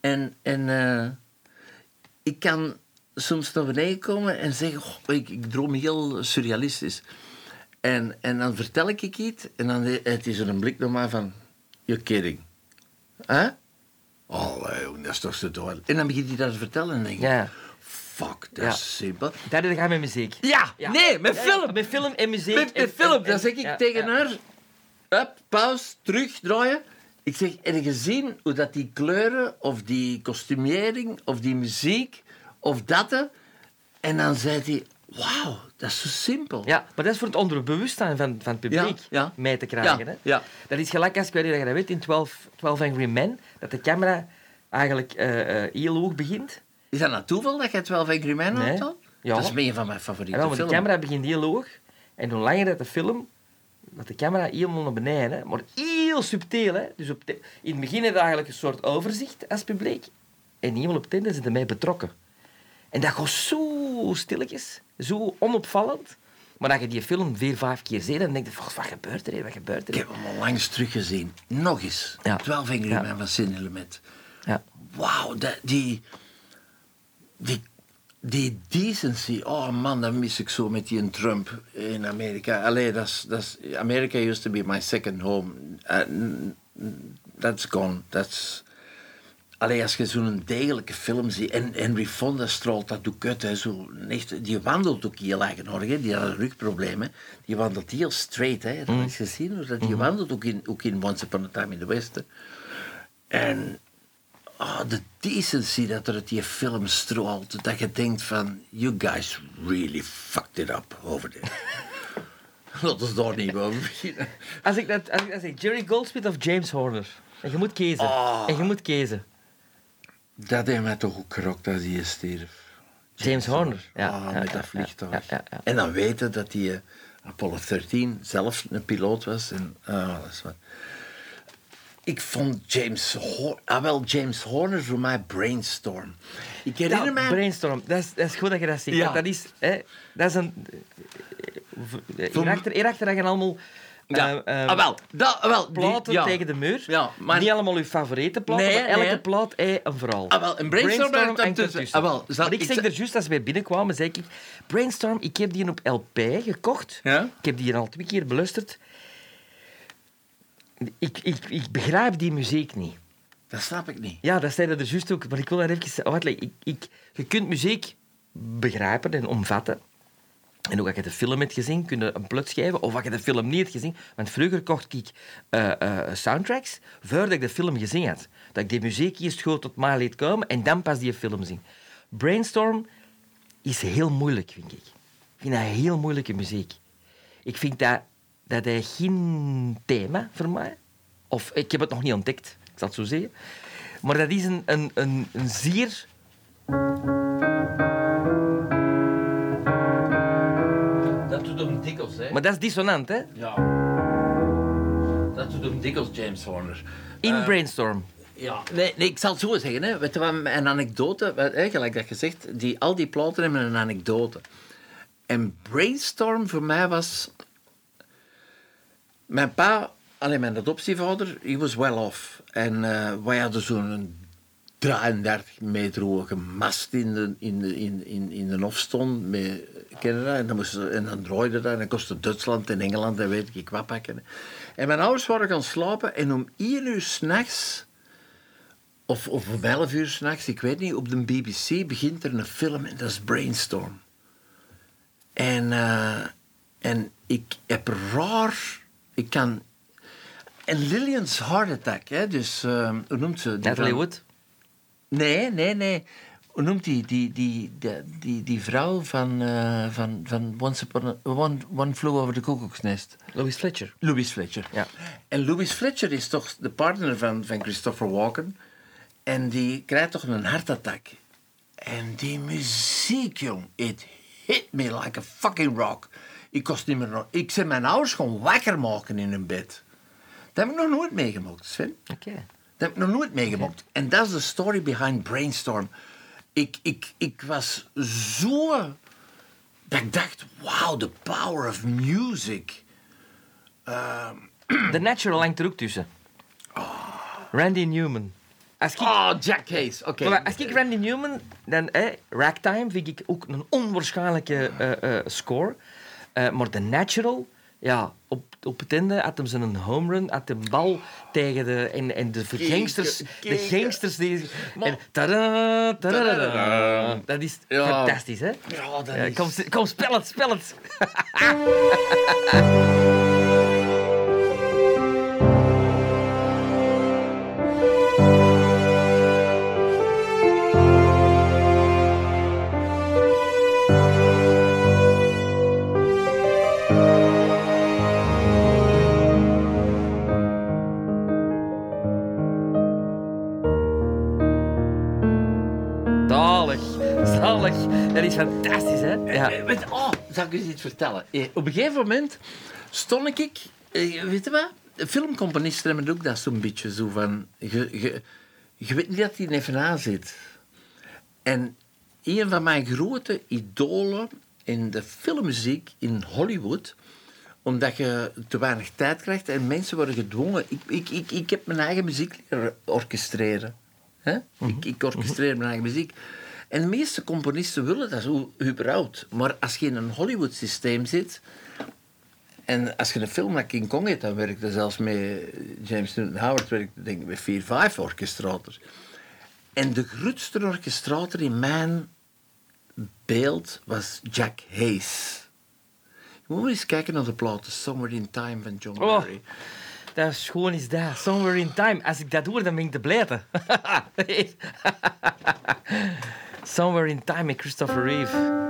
S2: En, en eh, ik kan soms naar beneden komen en zeggen... "Goh, ik, ik droom heel surrealistisch. En, en dan vertel ik iets en dan het is er een blik naar mij van... You're kidding. Hè? Oh, dat is toch zo dom. En dan begint hij dat te vertellen en denk ik...
S1: Ja.
S2: Fuck, dat is simpel.
S1: Dat je met muziek.
S2: Ja, nee, met film.
S1: met film en muziek.
S2: Met, met
S1: en-
S2: film,
S1: en-
S2: dan zeg ik tegen haar... Up, pauze, terug, draaien. Ik zeg, heb je gezien hoe dat die kleuren, of die kostumering, of die muziek, of dat... En dan zei hij, wauw, dat is zo simpel.
S1: Ja, maar dat is voor het onderbewustzijn van, van het publiek
S2: Ja, ja.
S1: mee te krijgen.
S2: Ja,
S1: Hè?
S2: ja.
S1: Dat is gelijk als, ik weet niet of je dat weet, in 12, 12 Angry Men, dat de camera eigenlijk eh, eh, heel hoog begint.
S2: Is dat nou toeval dat je 12 Angry Men
S1: Nee.
S2: hebt dan?
S1: Ja.
S2: Dat is een van mijn favoriete
S1: wel, de camera begint heel hoog. En hoe langer dat de film, dat de camera helemaal naar beneden, hè, maar heel subtiel. Hè. Dus op in het begin heb je eigenlijk een soort overzicht als publiek. En helemaal op het zijn ermee betrokken. En dat gaat zo stilletjes, zo onopvallend. Maar dat je die film vier, vijf keer ziet, dan denk je, "Goh, wat gebeurt er hier, wat gebeurt er
S2: Ik heb hem al langs teruggezien. Nog eens.
S1: Ja.
S2: 12 Angry
S1: Ja.
S2: Van Sidney Lumet.
S1: Ja.
S2: Wauw, die, die, die decency. Oh man, dat mis ik zo met die Trump in Amerika. Allee, dat is, dat is, America used to be my second home. Uh, n- that's gone. That's... Allee, als je zo'n degelijke film ziet... En Henry Fonda straalt dat ook uit. Hè, zo, echt, die wandelt ook heel eigenaardig. Hè, die had een rugprobleem. Hè. Die wandelt heel straight. Hè. Dat eens gezien? Hoe dat die wandelt ook in, ook in Once Upon a Time in the West. hè. En oh, de decency dat er uit die film straalt. Dat je denkt van... You guys really fucked it up over there. Laat ons daar niet over beginnen.
S1: Als ik dat, als ik dat zeg, Jerry Goldsmith of James Horner. En je moet kiezen.
S2: Oh.
S1: En je moet kiezen.
S2: Dat heeft mij toch ook gerokt als hij stierf.
S1: James Horner. Ja,
S2: Ah,
S1: ja,
S2: met dat vliegtuig.
S1: ja, ja, ja.
S2: En dan weten dat hij eh, Apollo 13 zelf een piloot was. En, ah, dat is wat. Ik vond James Horner... Ah, wel, James Horner voor mij brainstorm. Ik herinner
S1: Ja,
S2: mij...
S1: brainstorm. Dat is, dat is goed dat je dat zegt.
S2: Ja.
S1: Dat is, hè, dat is een... eh,
S2: Voor-
S1: Hierachter, hierachter hangen allemaal
S2: Ja,
S1: eh, eh,
S2: ah, wel. Dat, wel die-
S1: platen
S2: ja.
S1: tegen de muur.
S2: Ja, maar-
S1: Niet allemaal uw favoriete platen,
S2: Nee,
S1: maar elke
S2: nee.
S1: plaat heeft een verhaal.
S2: Ah, wel, een brainstorm hangt ertussen.
S1: ertussen.
S2: Ah, wel,
S1: maar ik zeg- er juist als wij binnenkwamen, zei ik... Brainstorm, ik heb die op LP gekocht.
S2: Ja?
S1: Ik heb die al twee keer beluisterd. Ik, ik, ik begrijp die muziek niet.
S2: Dat snap ik niet.
S1: Ja, dat zei dat er juist ook. Maar ik wil daar even uitleggen. Ik, ik, je kunt muziek begrijpen en omvatten. En ook als je de film hebt gezien, kun je een plot schrijven. Of als je de film niet hebt gezien. Want vroeger kocht ik eh, eh, soundtracks voordat ik de film gezien had. Dat ik die muziek eerst goed tot mij liet komen en dan pas die film zien. Brainstorm is heel moeilijk, vind ik. Ik vind dat heel moeilijke muziek. Ik vind dat, dat hij geen thema voor mij. Of ik heb het nog niet ontdekt, ik zal het zo zeggen. Maar dat is een, een, een, een zeer
S2: Dat doet hem dikwijls, hè?
S1: Maar dat is dissonant, hè?
S2: Ja. Dat doet hem dikwijls, James Horner.
S1: In
S2: Eh,
S1: Brainstorm.
S2: Ja, nee, nee, ik zal het zo zeggen. Hè. Weet je wat, een anekdote, gelijk dat je zegt, die, al die platen hebben een anekdote. En Brainstorm voor mij was... Mijn pa, alleen mijn adoptievader, he was well off. En eh, wij hadden zo'n 33 meter hoge mast in de, in de, in, in, de met Canada. En dan, moesten, en dan draaide dat en dan kostte Duitsland en Engeland en weet ik wat pakken. En mijn ouders waren gaan slapen en om 1 uur s'nachts of, of om 11 uur s'nachts, ik weet niet, op de BBC begint er een film en dat is Brainstorm. En, eh, en ik heb raar, ik kan. En Lillian's Heart Attack, hè, dus eh, hoe noemt ze? Die
S1: Natalie Wood.
S2: Nee, nee, nee. Hoe noemt die, die, die, die, die, die vrouw van, eh, van, van Once Upon a, One, One Flew Over the Cuckoo's Nest?
S1: Louis Fletcher.
S2: Louis Fletcher.
S1: Ja.
S2: En Louis Fletcher is toch de partner van, van Christopher Walken. En die krijgt toch een hartattack. En die muziek, jong, it hit me like a fucking rock. Ik kost niet meer... Ik zei mijn ouders gewoon wakker maken in hun bed. Dat heb ik nog nooit meegemaakt, Sven.
S1: Oké.
S2: Dat heb ik nog nooit meegemaakt. En dat is de story behind Brainstorm. Ik, ik, ik was zo... Dat ik dacht, wow, the power of music.
S1: The Natural hangt er ook tussen. Randy Newman. Als ik,
S2: Oh, Jack Hayes. Oké.
S1: als ik Randy Newman, dan eh, Ragtime vind ik ook een onwaarschijnlijke eh, eh, score. Eh, maar The Natural, ja, op, op het einde had hem zijn home run, had de bal tegen de... En, en de gangsters, de gangsters die...
S2: Maar-
S1: En tada, tada, tada. Dat is
S2: Ja.
S1: fantastisch, hè?
S2: Ja, dat
S1: Ja,
S2: is...
S1: kom, kom, spel het, spel het.
S2: ik eens iets vertellen? Eh, op een gegeven moment stond ik... eh, weet je wat? Filmcomponisten hebben ook dat zo'n beetje zo van... Je, je, je weet niet dat hij even aan zit. En een van mijn grote idolen in de filmmuziek in Hollywood omdat je te weinig tijd krijgt en mensen worden gedwongen. Ik, ik, ik, ik heb mijn eigen muziek leren orchestreren. Hè? ik, ik orchestreer mijn eigen muziek. En de meeste componisten willen dat zo überhaupt. Maar als je in een Hollywood-systeem zit... En als je een film naar King Kong hebt, dan werkte zelfs met James Newton Howard, werkte denk ik met vier, vijf orchestrators. En de grootste orchestrator in mijn beeld was Jack Hayes. Je moet eens kijken naar de platen Somewhere in Time van John
S1: Oh.
S2: Barry.
S1: Dat is gewoon is dat. Somewhere in time. Als ik dat hoor, dan ben ik te blijten. Somewhere in time met Christopher Reeve.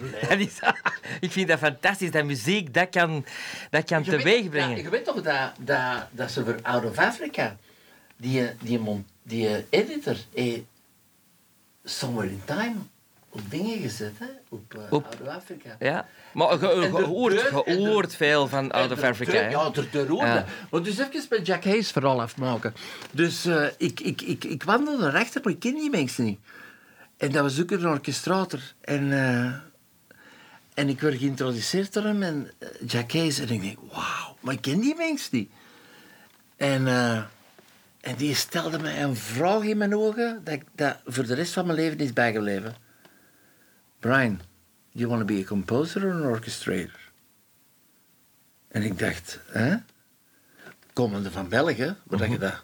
S1: Hè? Is, ik vind dat fantastisch, dat muziek dat kan, dat kan
S2: Je weet-
S1: teweeg
S2: ja,
S1: brengen.
S2: je weet toch dat, dat, dat ze voor Out of Africa, die, die, mon- die editor, heeft Somewhere in Time op dingen gezet, hè? Op, eh,
S1: Op-
S2: Out of Africa.
S1: Ja. Maar
S2: de de-
S1: hoort veel van Out of
S2: de
S1: Africa.
S2: druk-. Ja, er hoorde.
S1: Ja.
S2: Maar dus even met Jack Hayes vooral afmaken. Dus eh, ik, ik, ik, ik wandelde rechter, maar ik ken die mensen niet. En dat was ook een orchestrator. En, eh, en ik werd geïntroduceerd door hem en eh, Jack Hayes. En ik denk, wauw, maar ik ken die mensen niet. En, eh, en die stelde mij een vraag in mijn ogen dat, ik- dat voor de rest van mijn leven is bijgebleven. Brian, do you want to be a composer or an orchestrator? En ik dacht, hè? Komende van België, wat
S1: Mhm.
S2: je dat...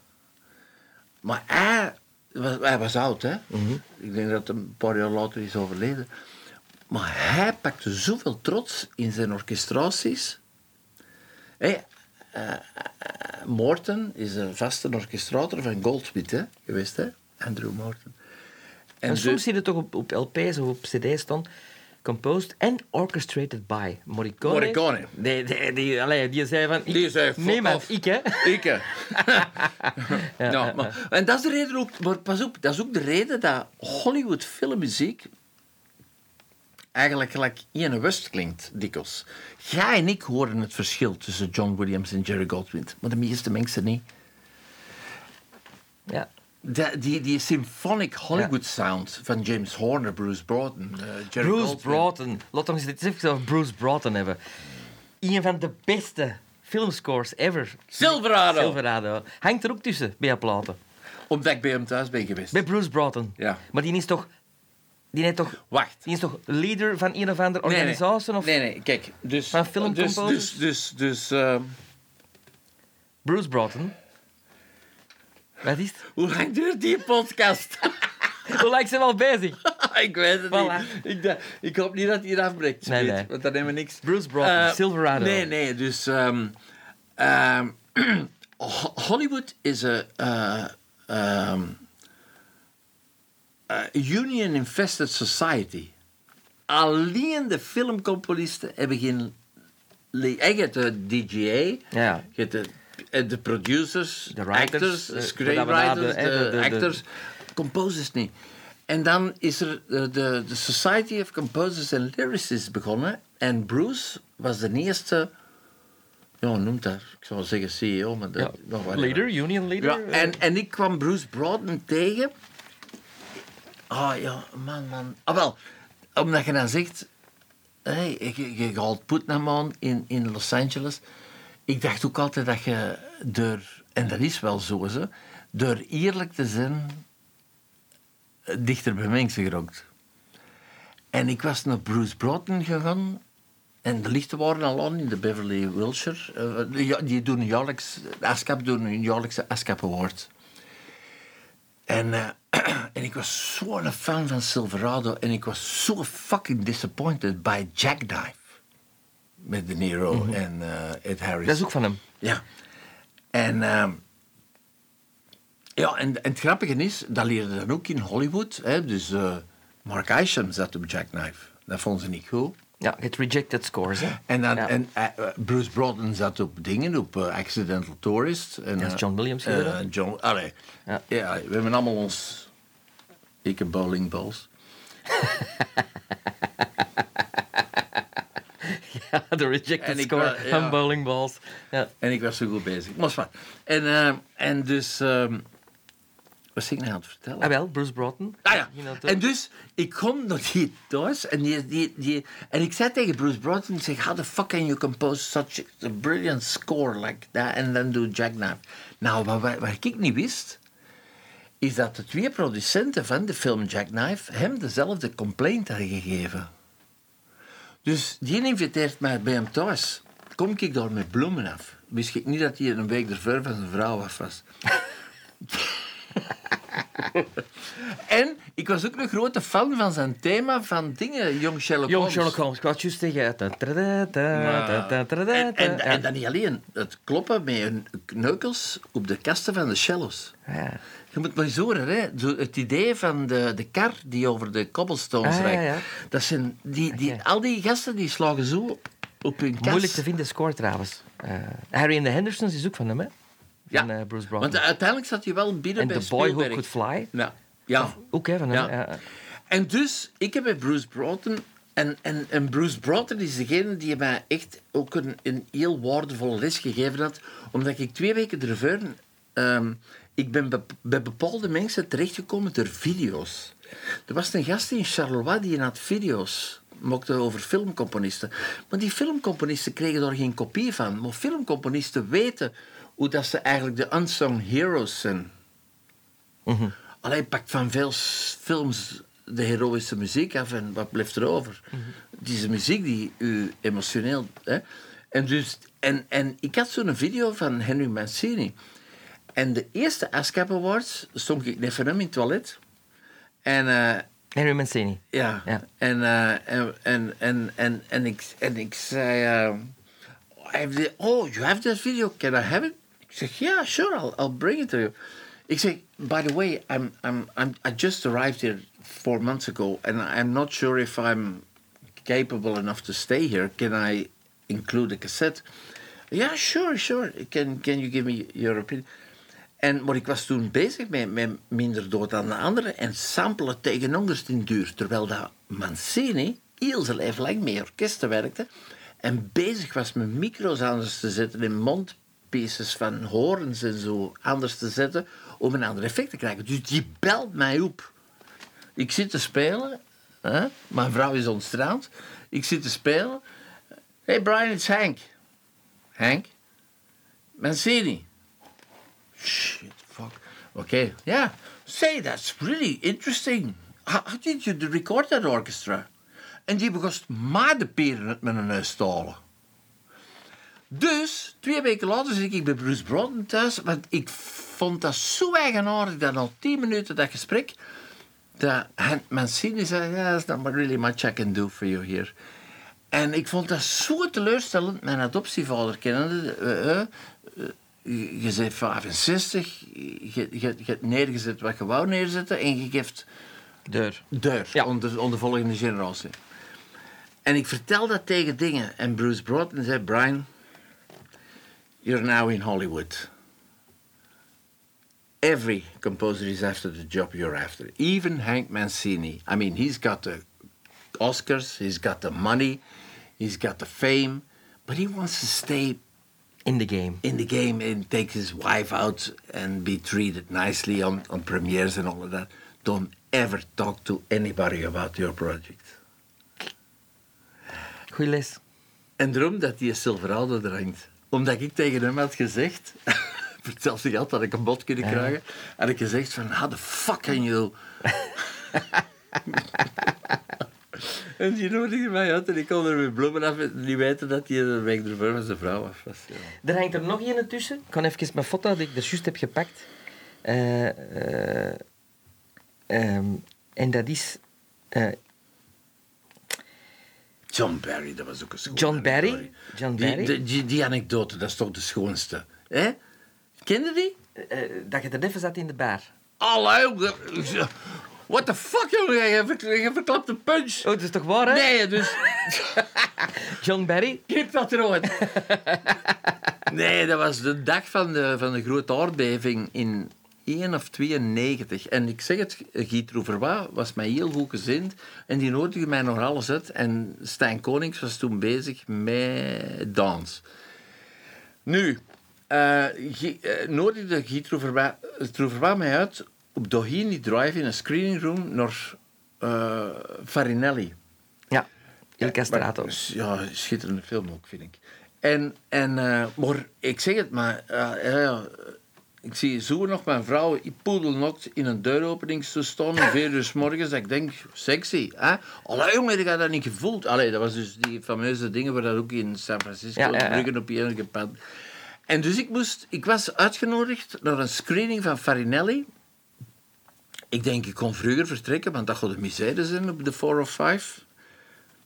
S2: Maar hij was, hij was oud, hè?
S1: Mhm.
S2: Ik denk dat hij een paar jaar later is overleden. Maar hij pakte zoveel trots in zijn orchestraties. Hé, eh, eh, Morton is een vaste orchestrator van Goldsmith, hè? Geweest, hè? Andrew Morton.
S1: En
S2: dus-
S1: soms zie je toch op, op LP's of op CD's staan. Composed and orchestrated by Morricone.
S2: Morricone.
S1: Die, die, die, allee, die zei van... Ik,
S2: Die zei,
S1: Niemand, ik hè.
S2: Ik, hè. ja, maar, en dat is de reden ook, maar pas op, dat is ook de reden dat Hollywood filmmuziek eigenlijk gelijk Ian West klinkt, dikwijls. Jij en ik horen het verschil tussen John Williams en Jerry Goldsmith, maar de meeste mensen niet.
S1: Ja.
S2: De, die, die symphonic Hollywood sound van James Horner, Bruce Broughton, eh, Jerry
S1: Bruce. Broughton. Laten we het even over Bruce Broughton hebben. Een van de beste filmscores ever.
S2: Silverado.
S1: Silverado. Hangt er ook tussen bij platen.
S2: Omdat ik bij hem thuis ben geweest.
S1: Bij Bruce Broughton.
S2: Ja.
S1: Maar die is toch... Die, heeft toch,
S2: Wacht.
S1: die is toch leader van een of andere
S2: Nee, nee.
S1: organisatie? Of
S2: Nee, nee, kijk. Dus,
S1: Van
S2: dus,
S1: filmcomposers?
S2: dus, dus, dus ehm,
S1: Bruce Broughton? Wat is het?
S2: hoe lang duurt die podcast?
S1: Hoe lang zijn we al bezig?
S2: ik weet het
S1: Voilà.
S2: niet. Ik, dacht- ik hoop niet dat hij hier afbreekt,
S1: Nee, nee.
S2: want dan hebben we niks.
S1: Bruce Broughton,
S2: Eh,
S1: Silverado.
S2: Nee, nee, dus... Ho- Hollywood is een... eh, ehm, eh, union-infested society. Alleen de filmcomponisten hebben geen... En je hebt de DGA,
S1: Ja.
S2: je hebt de, eh, de producers,
S1: De writers,
S2: actors,
S1: eh,
S2: de screenwriters,
S1: de- eh,
S2: actors, composers niet. En dan is er de, de, de Society of Composers and Lyricists begonnen. En Bruce was de eerste... Ja, noemt dat? Ik zou zeggen CEO, maar dat...
S1: Ja.
S2: nog.
S1: Leader, union leader.
S2: Ja, en, en ik kwam Bruce Broughton tegen. Ah ja, man, man. Ah wel, omdat je dan zegt... Hey, je, je gaat Putnam in, in Los Angeles. Ik dacht ook altijd dat je door... En dat is wel zo, hè, door eerlijk te zijn... eh, dichter bij mensen geraakt. En ik was naar Bruce Broughton gegaan... En de lichten waren al aan in de Beverly Wilshire. Eh, die- doen jaarlijks, ASCAP doen een jaarlijkse ASCAP Award. En, eh, en ik was zo'n fan van Silverado. En ik was zo fucking disappointed by Jackknife. Met De Niro en eh, Ed Harris.
S1: Dat is ook van hem.
S2: Ja. En, ehm, ja, en, en het grappige is, dat leerde dan ook in Hollywood. Hè, dus eh, Mark Isham zat op Jackknife. Dat vonden ze niet goed.
S1: Ja, het rejected scores. Hè.
S2: En, dan,
S1: Ja.
S2: en eh, Bruce Broughton zat op dingen, op eh, Accidental Tourist. En,
S1: Dat is John Williams
S2: eh,
S1: geworden.
S2: John, allee.
S1: Ja.
S2: Ja. we hebben allemaal ons... Ik heb bowlingballs.
S1: Ja, de rejected
S2: En
S1: score van bowling balls. Ja.
S2: En ik was zo goed bezig. Maar. En, en dus... ehm, was ik nou aan het vertellen?
S1: Ah wel, Bruce Broughton.
S2: Ah ja, en dus, ik kom naar die thuis en, die, die, die, en ik zei tegen Bruce Broughton, ik zeg, how the fuck can you compose such a brilliant score like that and then do Jackknife? Nou, wat, wat, wat ik niet wist, is dat de twee producenten van de film Jackknife hem dezelfde complaint hadden gegeven. Dus die inviteert mij bij hem thuis. Kom ik daar met bloemen af. Wist ik niet dat hij een week ervoor van zijn vrouw af was. En ik was ook een grote fan van zijn thema van dingen, Jong Sherlock
S1: Jong
S2: Holmes.
S1: Sherlock Holmes, ik juist ta-
S2: En, en, en dan niet alleen, het kloppen met hun kneukels op de kasten van de cellos.
S1: Ja.
S2: Je moet maar eens horen, hè. Het idee van de, de kar die over de cobblestones
S1: Ah,
S2: rijdt.
S1: ja.
S2: Dat zijn die, die, al die gasten die slagen zo op, op hun kast.
S1: Moeilijk te vinden score trouwens. Eh, Harry and the Hendersons is ook van hem, hè? Van eh, Bruce Brown.
S2: Want uiteindelijk zat hij wel binnen
S1: En
S2: bij
S1: The Boy Who. Could Fly.
S2: Ja. ja.
S1: Ook, hem.
S2: Ja. En dus, ik heb bij Bruce Broughton... En, en, en Bruce Broughton is degene die mij echt ook een, een heel waardevolle les gegeven had. Omdat ik twee weken ervoor... ehm, ik ben be- bij bepaalde mensen terechtgekomen door video's. Er was een gast in Charleroi die had video's maakte over filmcomponisten. Maar die filmcomponisten kregen daar geen kopie van. Maar filmcomponisten weten hoe dat ze eigenlijk de unsung heroes zijn.
S1: Mhm.
S2: Alleen pakt van veel films de heroïsche muziek af en wat blijft er over? Deze muziek die u emotioneel... Hè? En, dus, en, en ik had zo'n video van Henry Mancini. En de eerste ASCAP Awards stond ik net van hem in het toilet. En... eh,
S1: Henry Mancini.
S2: ja.
S1: Ja.
S2: En, eh, en, en, en, en, en, ik, en ik zei... eh, the- oh, you have that video. Can I have it? Zeg, yeah, sure, I'll, I'll bring it to you. Ik zeg, by the way, I'm, I'm, I'm, I just arrived here four months ago, and I'm not sure if I'm capable enough to stay here. Can I include a cassette? Yeah, sure, sure. Can, can you give me your opinion? En, maar ik was toen bezig met, met Minder Dood dan de anderen en samplen tegen onderst in duur. Terwijl dat Mancini heel zijn leven lang met orkesten werkte en bezig was met micro's anders te zetten en mondpieces van horens en zo anders te zetten om een ander effect te krijgen. Dus die belt mij op. Ik zit te spelen, hè? mijn vrouw is ontstraald. Ik zit te spelen. Hey Brian, it's Hank. Hank? Mancini. Shit, fuck. Okay, yeah. Say, that's really interesting. How, did you record that orchestra? En die begon maar de peren met mijn neus te. Dus, twee weken later zit ik bij Bruce Broughton thuis, want ik vond dat zo eigenaardig dat al tien minuten dat gesprek, dat Mancini zei, yeah, there's not really much I can do for you here. En ik vond dat zo teleurstellend, mijn adoptievader kennende. eh, eh, eh, je je bent 65, je, je, je hebt neergezet wat je wou neerzetten en je geeft
S1: Deur.
S2: deur
S1: Ja.
S2: onder, onder de volgende generatie. En ik vertel dat tegen dingen. En Bruce Broughton zei, Brian, you're now in Hollywood. Every composer is after the job you're after. Even Hank Mancini. I mean, he's got the Oscars, he's got the money, he's got the fame, but he wants to stay
S1: In the game.
S2: in the game and take his wife out and be treated nicely on, on premieres and all of that. Don't ever talk to anybody about your project.
S1: Goeie les.
S2: En daarom dat die Silverado er hangt. Omdat ik tegen hem had gezegd... Vertel zich altijd dat ik een bod kunnen
S1: Ja.
S2: krijgen. Had ik gezegd van, how the fuck can you... en die nodigde mij uit en ik kon er met bloemen af en niet weten dat hij een week ervoor van zijn vrouw af was. Ja.
S1: Er hangt er nog één tussen. Ik kan even mijn foto die ik er juist heb gepakt. Eh, eh, ehm, en dat is eh,
S2: John Barry, dat was ook een schone
S1: John Barry. John
S2: Die,
S1: Barry.
S2: die, die, die anekdote, dat is toch de schoonste. hè? Kende die?
S1: eh, dat je er even zat in de bar.
S2: Allee, what the fuck, jongen? Je ver- je verklapt een punch.
S1: Oh, dat is toch waar, hè?
S2: Nee, dus
S1: John Barry.
S2: knip dat eruit. nee, dat was de dag van de, van de grote aardbeving in 1 of 92. En ik zeg het, Guy Trouverois was mij heel goed gezind. En die nodigde mij nog alles uit. En Stijn Konings was toen bezig met dans. Nu, eh, nodigde Guy Trouverois mij uit op Doheny Drive in een screening room naar eh, Farinelli.
S1: Ja. Il Castrato.
S2: Maar, Ja, schitterende film ook, vind ik. En, en maar ik zeg het maar, ja, ja, ik zie zo nog mijn vrouw poedelnokt in een deuropeningstoestand om vier uur 's morgens. Dat ik denk, sexy. Hè? Allee, jongen, ik had dat niet gevoeld. Allee, dat was dus die fameuze dingen waar dat ook in San Francisco,
S1: Ja, ja, ja.
S2: op gepad. En dus ik, moest, ik was uitgenodigd naar een screening van Farinelli. Ik denk, ik kon vroeger vertrekken, want dat gaat de misère zijn op de 4 of 5.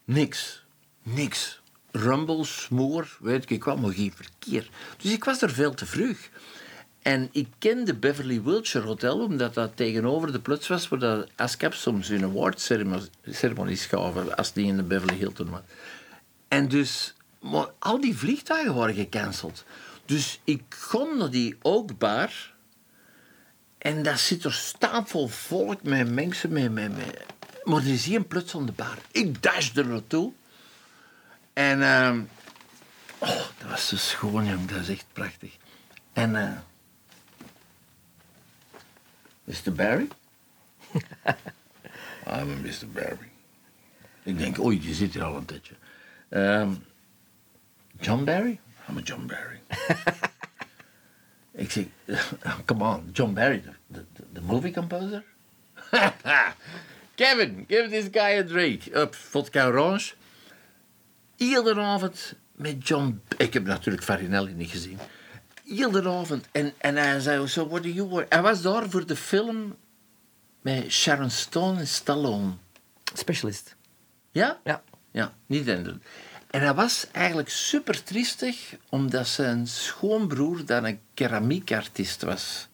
S2: Niks. Niks. Rumble, smoor, weet ik, kwam maar geen verkeer. Dus ik was er veel te vroeg. En ik kende Beverly Wilshire Hotel, omdat dat tegenover de plots was waar de ASCAP soms hun awardceremonies gaven, als die in de Beverly Hilton was. En dus, maar al die vliegtuigen waren gecanceld. Dus ik kom naar die Oakbar en daar zit er stapel volk met mensen, met, met, met, maar er is hier plots aan de bar. Ik dash er naartoe. En ehm, oh, dat was zo schoon, jong. Dat is echt prachtig. En eh Mr. Barry? I'm a Mr. Barry. Ik denk, oei, je zit hier al een tijdje. Ehm, John Barry? I'm a John Barry. Ik zeg, come on, John Barry, the, the, the movie composer? Kevin, give this guy a drink. Up, vodka orange. Iedere avond met John... Ik heb natuurlijk Farinelli niet gezien. Iedere avond. En, en hij zei, so what do you work? Hij was daar voor de film met Sharon Stone en Stallone.
S1: Specialist.
S2: Ja?
S1: Ja.
S2: Ja, niet in En hij was eigenlijk super triestig, omdat zijn schoonbroer, dat een keramiekartiest was,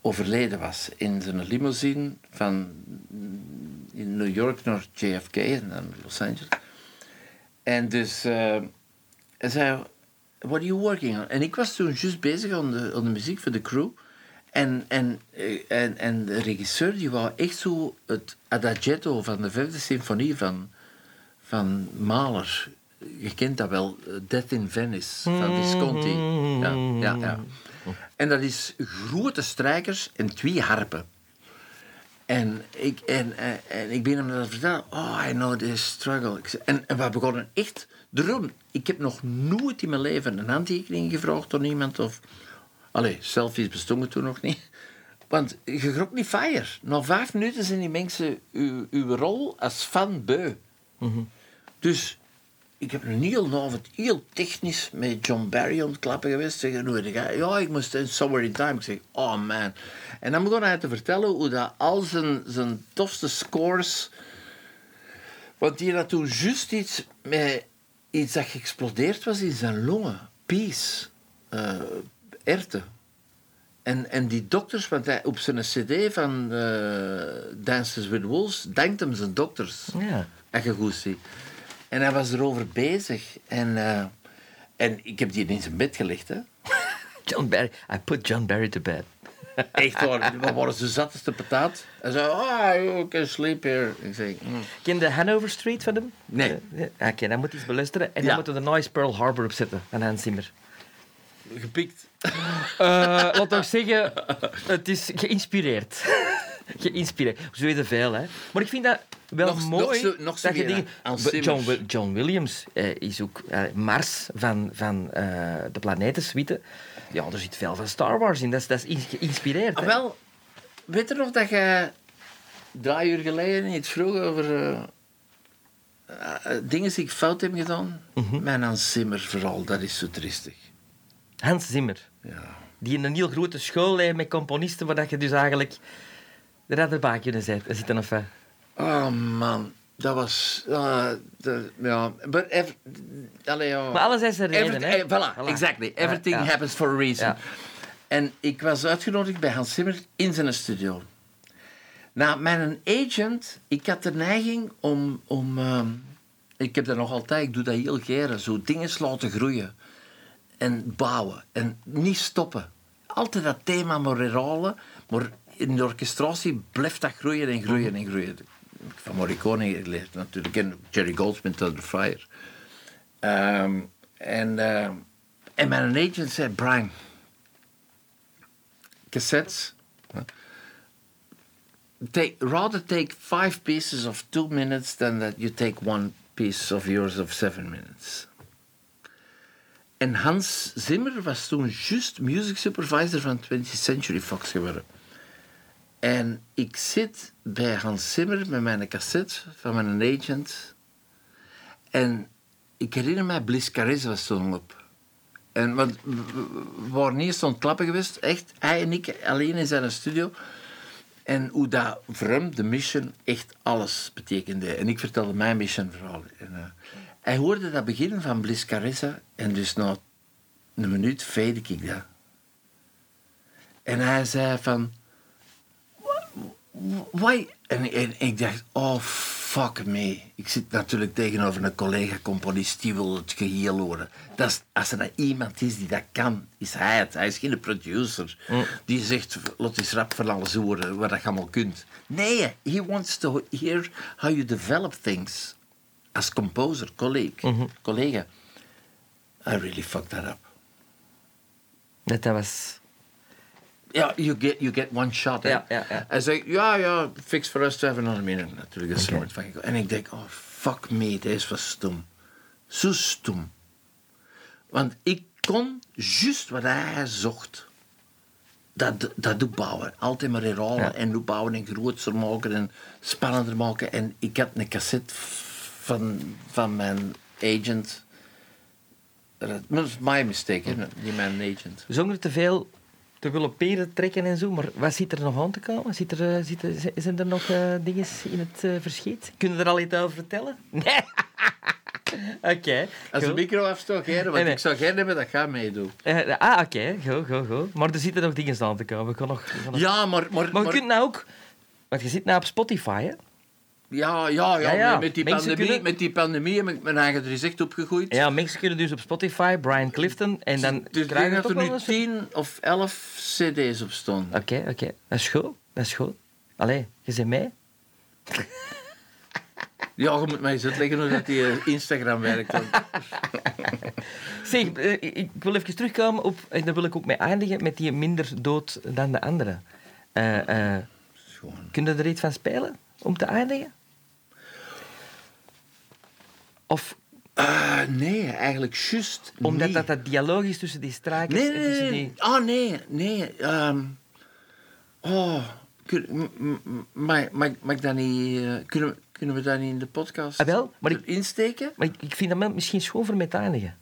S2: overleden was in zijn limousine van in New York naar JFK en dan Los Angeles. En dus eh, hij zei, what are you working on? En ik was toen juist bezig aan de, de muziek voor de crew. En, en, eh, en, en de regisseur die wou echt zo het adagietto van de vijfde symfonie van, van Mahler. Je kent dat wel, eh, Death in Venice van Visconti. Ja, ja, ja. En dat is grote strijkers en twee harpen. En ik, en, en, en ik ben hem dat vertellen. Oh, I know this struggle. En, en we begonnen echt... Daarom, ik heb nog nooit in mijn leven een handtekening gevraagd door iemand. Of, allee, selfies bestonden toen nog niet. Want je grokt niet fire. Na vijf minuten zijn die mensen uw, uw rol als fan beu. Dus ik heb een heel avond heel technisch met John Barry aan het klappen geweest. Zeggen, hoe Ja, ik moest in Somewhere in Time. Ik zeg, oh man. En dan begon hij te vertellen hoe dat al zijn, zijn tofste scores... Want die had toen juist iets met iets dat geëxplodeerd was in zijn longen. Peace. erten. En, en die dokters, want hij, op zijn cd van eh, Dances with Wolves dankt hem zijn dokters.
S1: Ja.
S2: Ziet. En hij was erover bezig. En, eh, en ik heb die in zijn bed gelegd. Hè.
S1: John Barry. I put John Barry to bed.
S2: Echt waar, we waren zo zat als de pataat. Hij zei, ah, you can sleep here. Ik zeg, mm.
S1: Ken de Hanover Street van hem?
S2: Nee.
S1: Ja, Oké, dan moet je eens beluisteren. En
S2: Ja.
S1: dan moeten we de Noise Pearl Harbor opzetten van Hans Zimmer.
S2: gepikt.
S1: Eh, laat ook zeggen, het is geïnspireerd. geïnspireerd. Zo weet je veel, hè. Maar ik vind dat wel
S2: Nog-
S1: mooi.
S2: nog zo- nog zo
S1: dat je dingen-
S2: aan
S1: John, Williams is ook Mars van, van eh, de planetensuite. Ja, er zit veel van Star Wars in. Dat is, dat is geïnspireerd.
S2: Ah, wel, weet je nog dat je drie uur geleden iets vroeg over eh, eh, dingen die ik fout heb gedaan? Mijn Hans Zimmer vooral, dat is zo triestig.
S1: Hans Zimmer.
S2: Ja.
S1: Die in een heel grote school heeft met componisten, waar je dus eigenlijk had erbij kunnen zitten. of, eh.
S2: Oh man, dat was... ah, de- ja, but ev- allee.
S1: Maar alles is een reden, hè.
S2: eh, voilà,
S1: Voilà.
S2: exactly. Everything
S1: ja.
S2: happens for a reason.
S1: Ja.
S2: En ik was uitgenodigd bij Hans Zimmer in zijn studio. Nou, mijn agent, ik had de neiging om... om ehm, ik heb dat nog altijd, ik doe dat heel graag, zo dingen laten groeien. En bouwen. En niet stoppen. Altijd dat thema maar herhalen. Maar in de orchestratie blijft dat groeien en groeien en groeien. Van Morricone geleerd natuurlijk. En Jerry Goldsmith, Under Fire. Ehm, en, ehm, en mijn agent zei, Brian, cassettes. Take, rather take five pieces of two minutes than that you take one piece of yours of seven minutes. En Hans Zimmer was toen juist music supervisor van 20th Century Fox geworden. En ik zit bij Hans Zimmer met mijn cassette van mijn agent. En ik herinner mij, Bliss Carissa was op. En, want we waren het klappen geweest. Echt, hij en ik alleen in zijn studio. En hoe dat voor hem, de mission, echt alles betekende. En ik vertelde mijn mission verhaal. En, eh, hij hoorde dat begin van Bliss Carissa. En dus na een minuut feide ik dat. En hij zei van... Why? En, en ik dacht, oh, fuck me. Ik zit natuurlijk tegenover een collega-componist die wil het geheel horen. Dat is, als er nou iemand is die dat kan, is hij het. Hij is geen producer die zegt, laat eens rap van alles horen, wat je allemaal kunt. Nee, he wants to hear how you develop things. Als composer, collega. collega. I really fucked that up.
S1: Dat was...
S2: Ja, you get, you get one shot. hè.
S1: Ja, ja, ja.
S2: Hij zegt, ja, ja, fix for us to have another minute. Natuurlijk, is er nooit van gekomen. En ik denk, oh, fuck me, deze was stom. Zo stom. Want ik kon juist wat hij zocht. Dat, dat doet bouwen. Altijd maar herhalen
S1: Ja.
S2: en doet bouwen en groter maken en spannender maken. En ik had een cassette van, van mijn agent. Dat was mijn mistake, hè, niet mijn agent.
S1: Zonder te veel te willen peren trekken en zo, maar wat zit er nog aan te komen? Zit er, eh, zit er, zi- zijn er nog eh, dingen in het eh, verschiet? Kunnen we er al iets over vertellen? Nee. Oké.
S2: Als de micro afstoot, want
S1: Nee, nee.
S2: ik zou geen hebben dat gaat meedoen.
S1: Eh, ah, oké. Goed, goed, goed. Maar er zitten nog dingen aan te komen. We we nog-
S2: Ja, maar... Maar,
S1: Maar je kunt nou ook... Want je zit nou op Spotify, hè?
S2: Ja, ja, ja,
S1: Ja, ja.
S2: Met, die
S1: Mensen
S2: pandemie,
S1: kunnen-
S2: met die pandemie heb ik mijn eigen eens echt opgegroeid.
S1: Ja, mensen kunnen dus op Spotify, Brian Clifton, en dan
S2: dus ik
S1: krijgen
S2: denk
S1: we
S2: dat
S1: toch
S2: er
S1: wel
S2: nu
S1: eens...
S2: tien of elf cd's op stonden.
S1: Oké, oké. Dat is goed. Dat is goed. Allee, je bent mee.
S2: Ja, je moet mij eens uitleggen hoe dat die eh, Instagram werkt. want-
S1: Zeg, eh, ik ik wil even terugkomen op... En daar wil ik ook mee eindigen, met die minder dood dan de andere. Eh eh kun je er iets van spelen, om te eindigen? Of
S2: Ah, nee, eigenlijk juist
S1: omdat
S2: niet.
S1: dat, dat dialoog is tussen die strijkers
S2: Nee,
S1: en
S2: nee,
S1: tussen
S2: nee.
S1: die...
S2: Oh, nee, nee. ehm, oh, kun, m- m- mag, ik dat niet... eh, kunnen, we- kunnen we dat niet in de podcast
S1: Ah, wel, maar ik-
S2: insteken?
S1: Maar ik, ik vind dat misschien schoon voor mee te eindigen.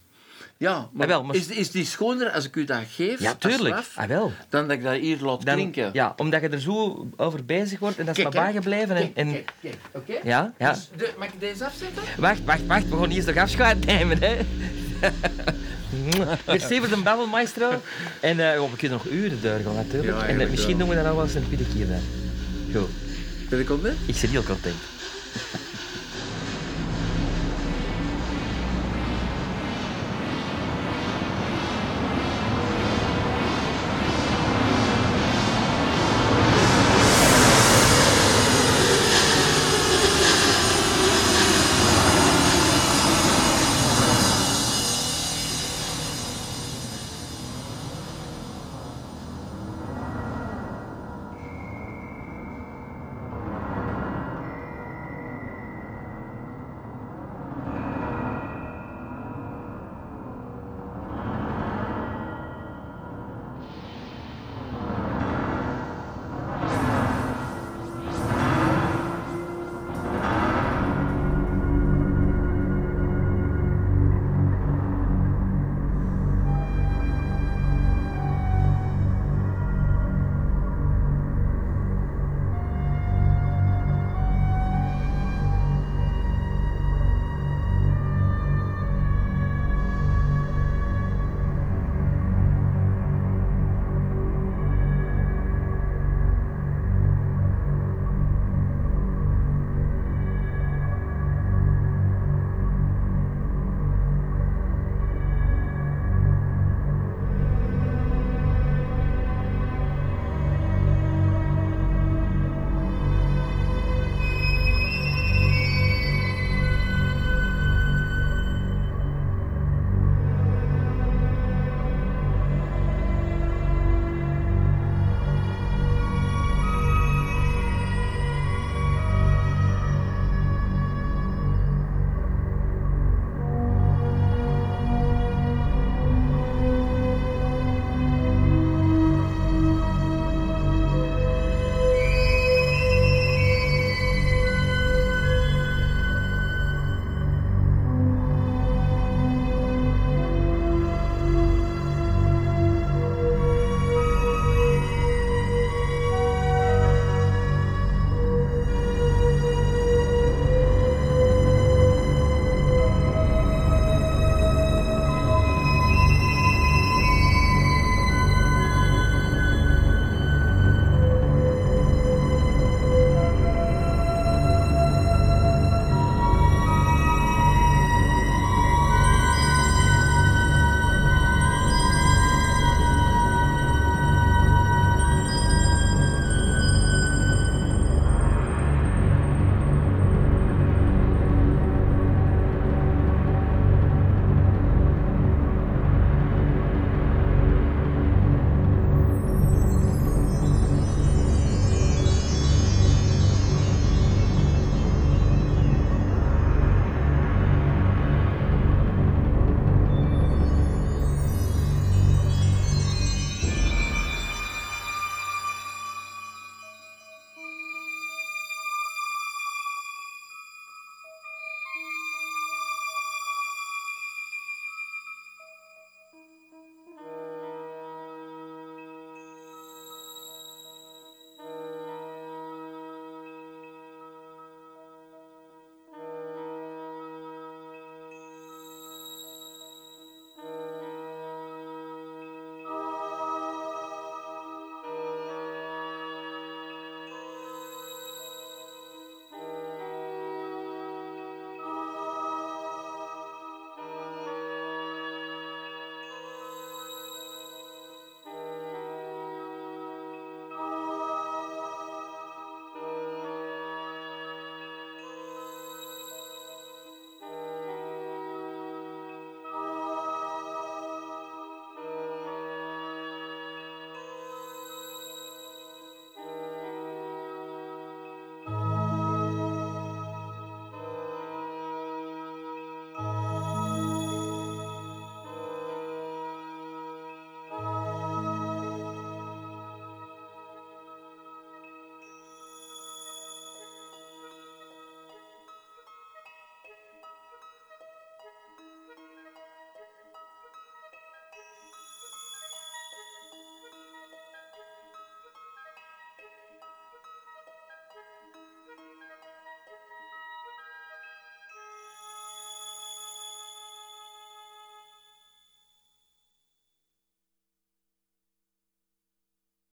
S2: Ja, maar,
S1: Ah, wel, maar-
S2: Is, is die schoner als ik u dat geef?
S1: Ja, tuurlijk.
S2: straf,
S1: Ah, wel.
S2: Dan dat ik dat hier laat
S1: Dan,
S2: klinken.
S1: ja, omdat je er zo over bezig wordt en dat is maar bijgebleven. En,
S2: Kijk,
S1: en,
S2: kijk, kijk, oké?
S1: Ja, ja.
S2: Dus de- mag ik deze afzetten?
S1: Wacht, wacht, wacht. We gaan eerst nog afscheid nemen. Hè. Merci voor de babbel, maestro. En eh, oh, we kunnen nog uren doorgaan, natuurlijk.
S2: Ja,
S1: en eh, misschien doen we dat nog wel eens een tweede keer dan. Goed.
S2: Ben ik content?
S1: Ik zit heel content.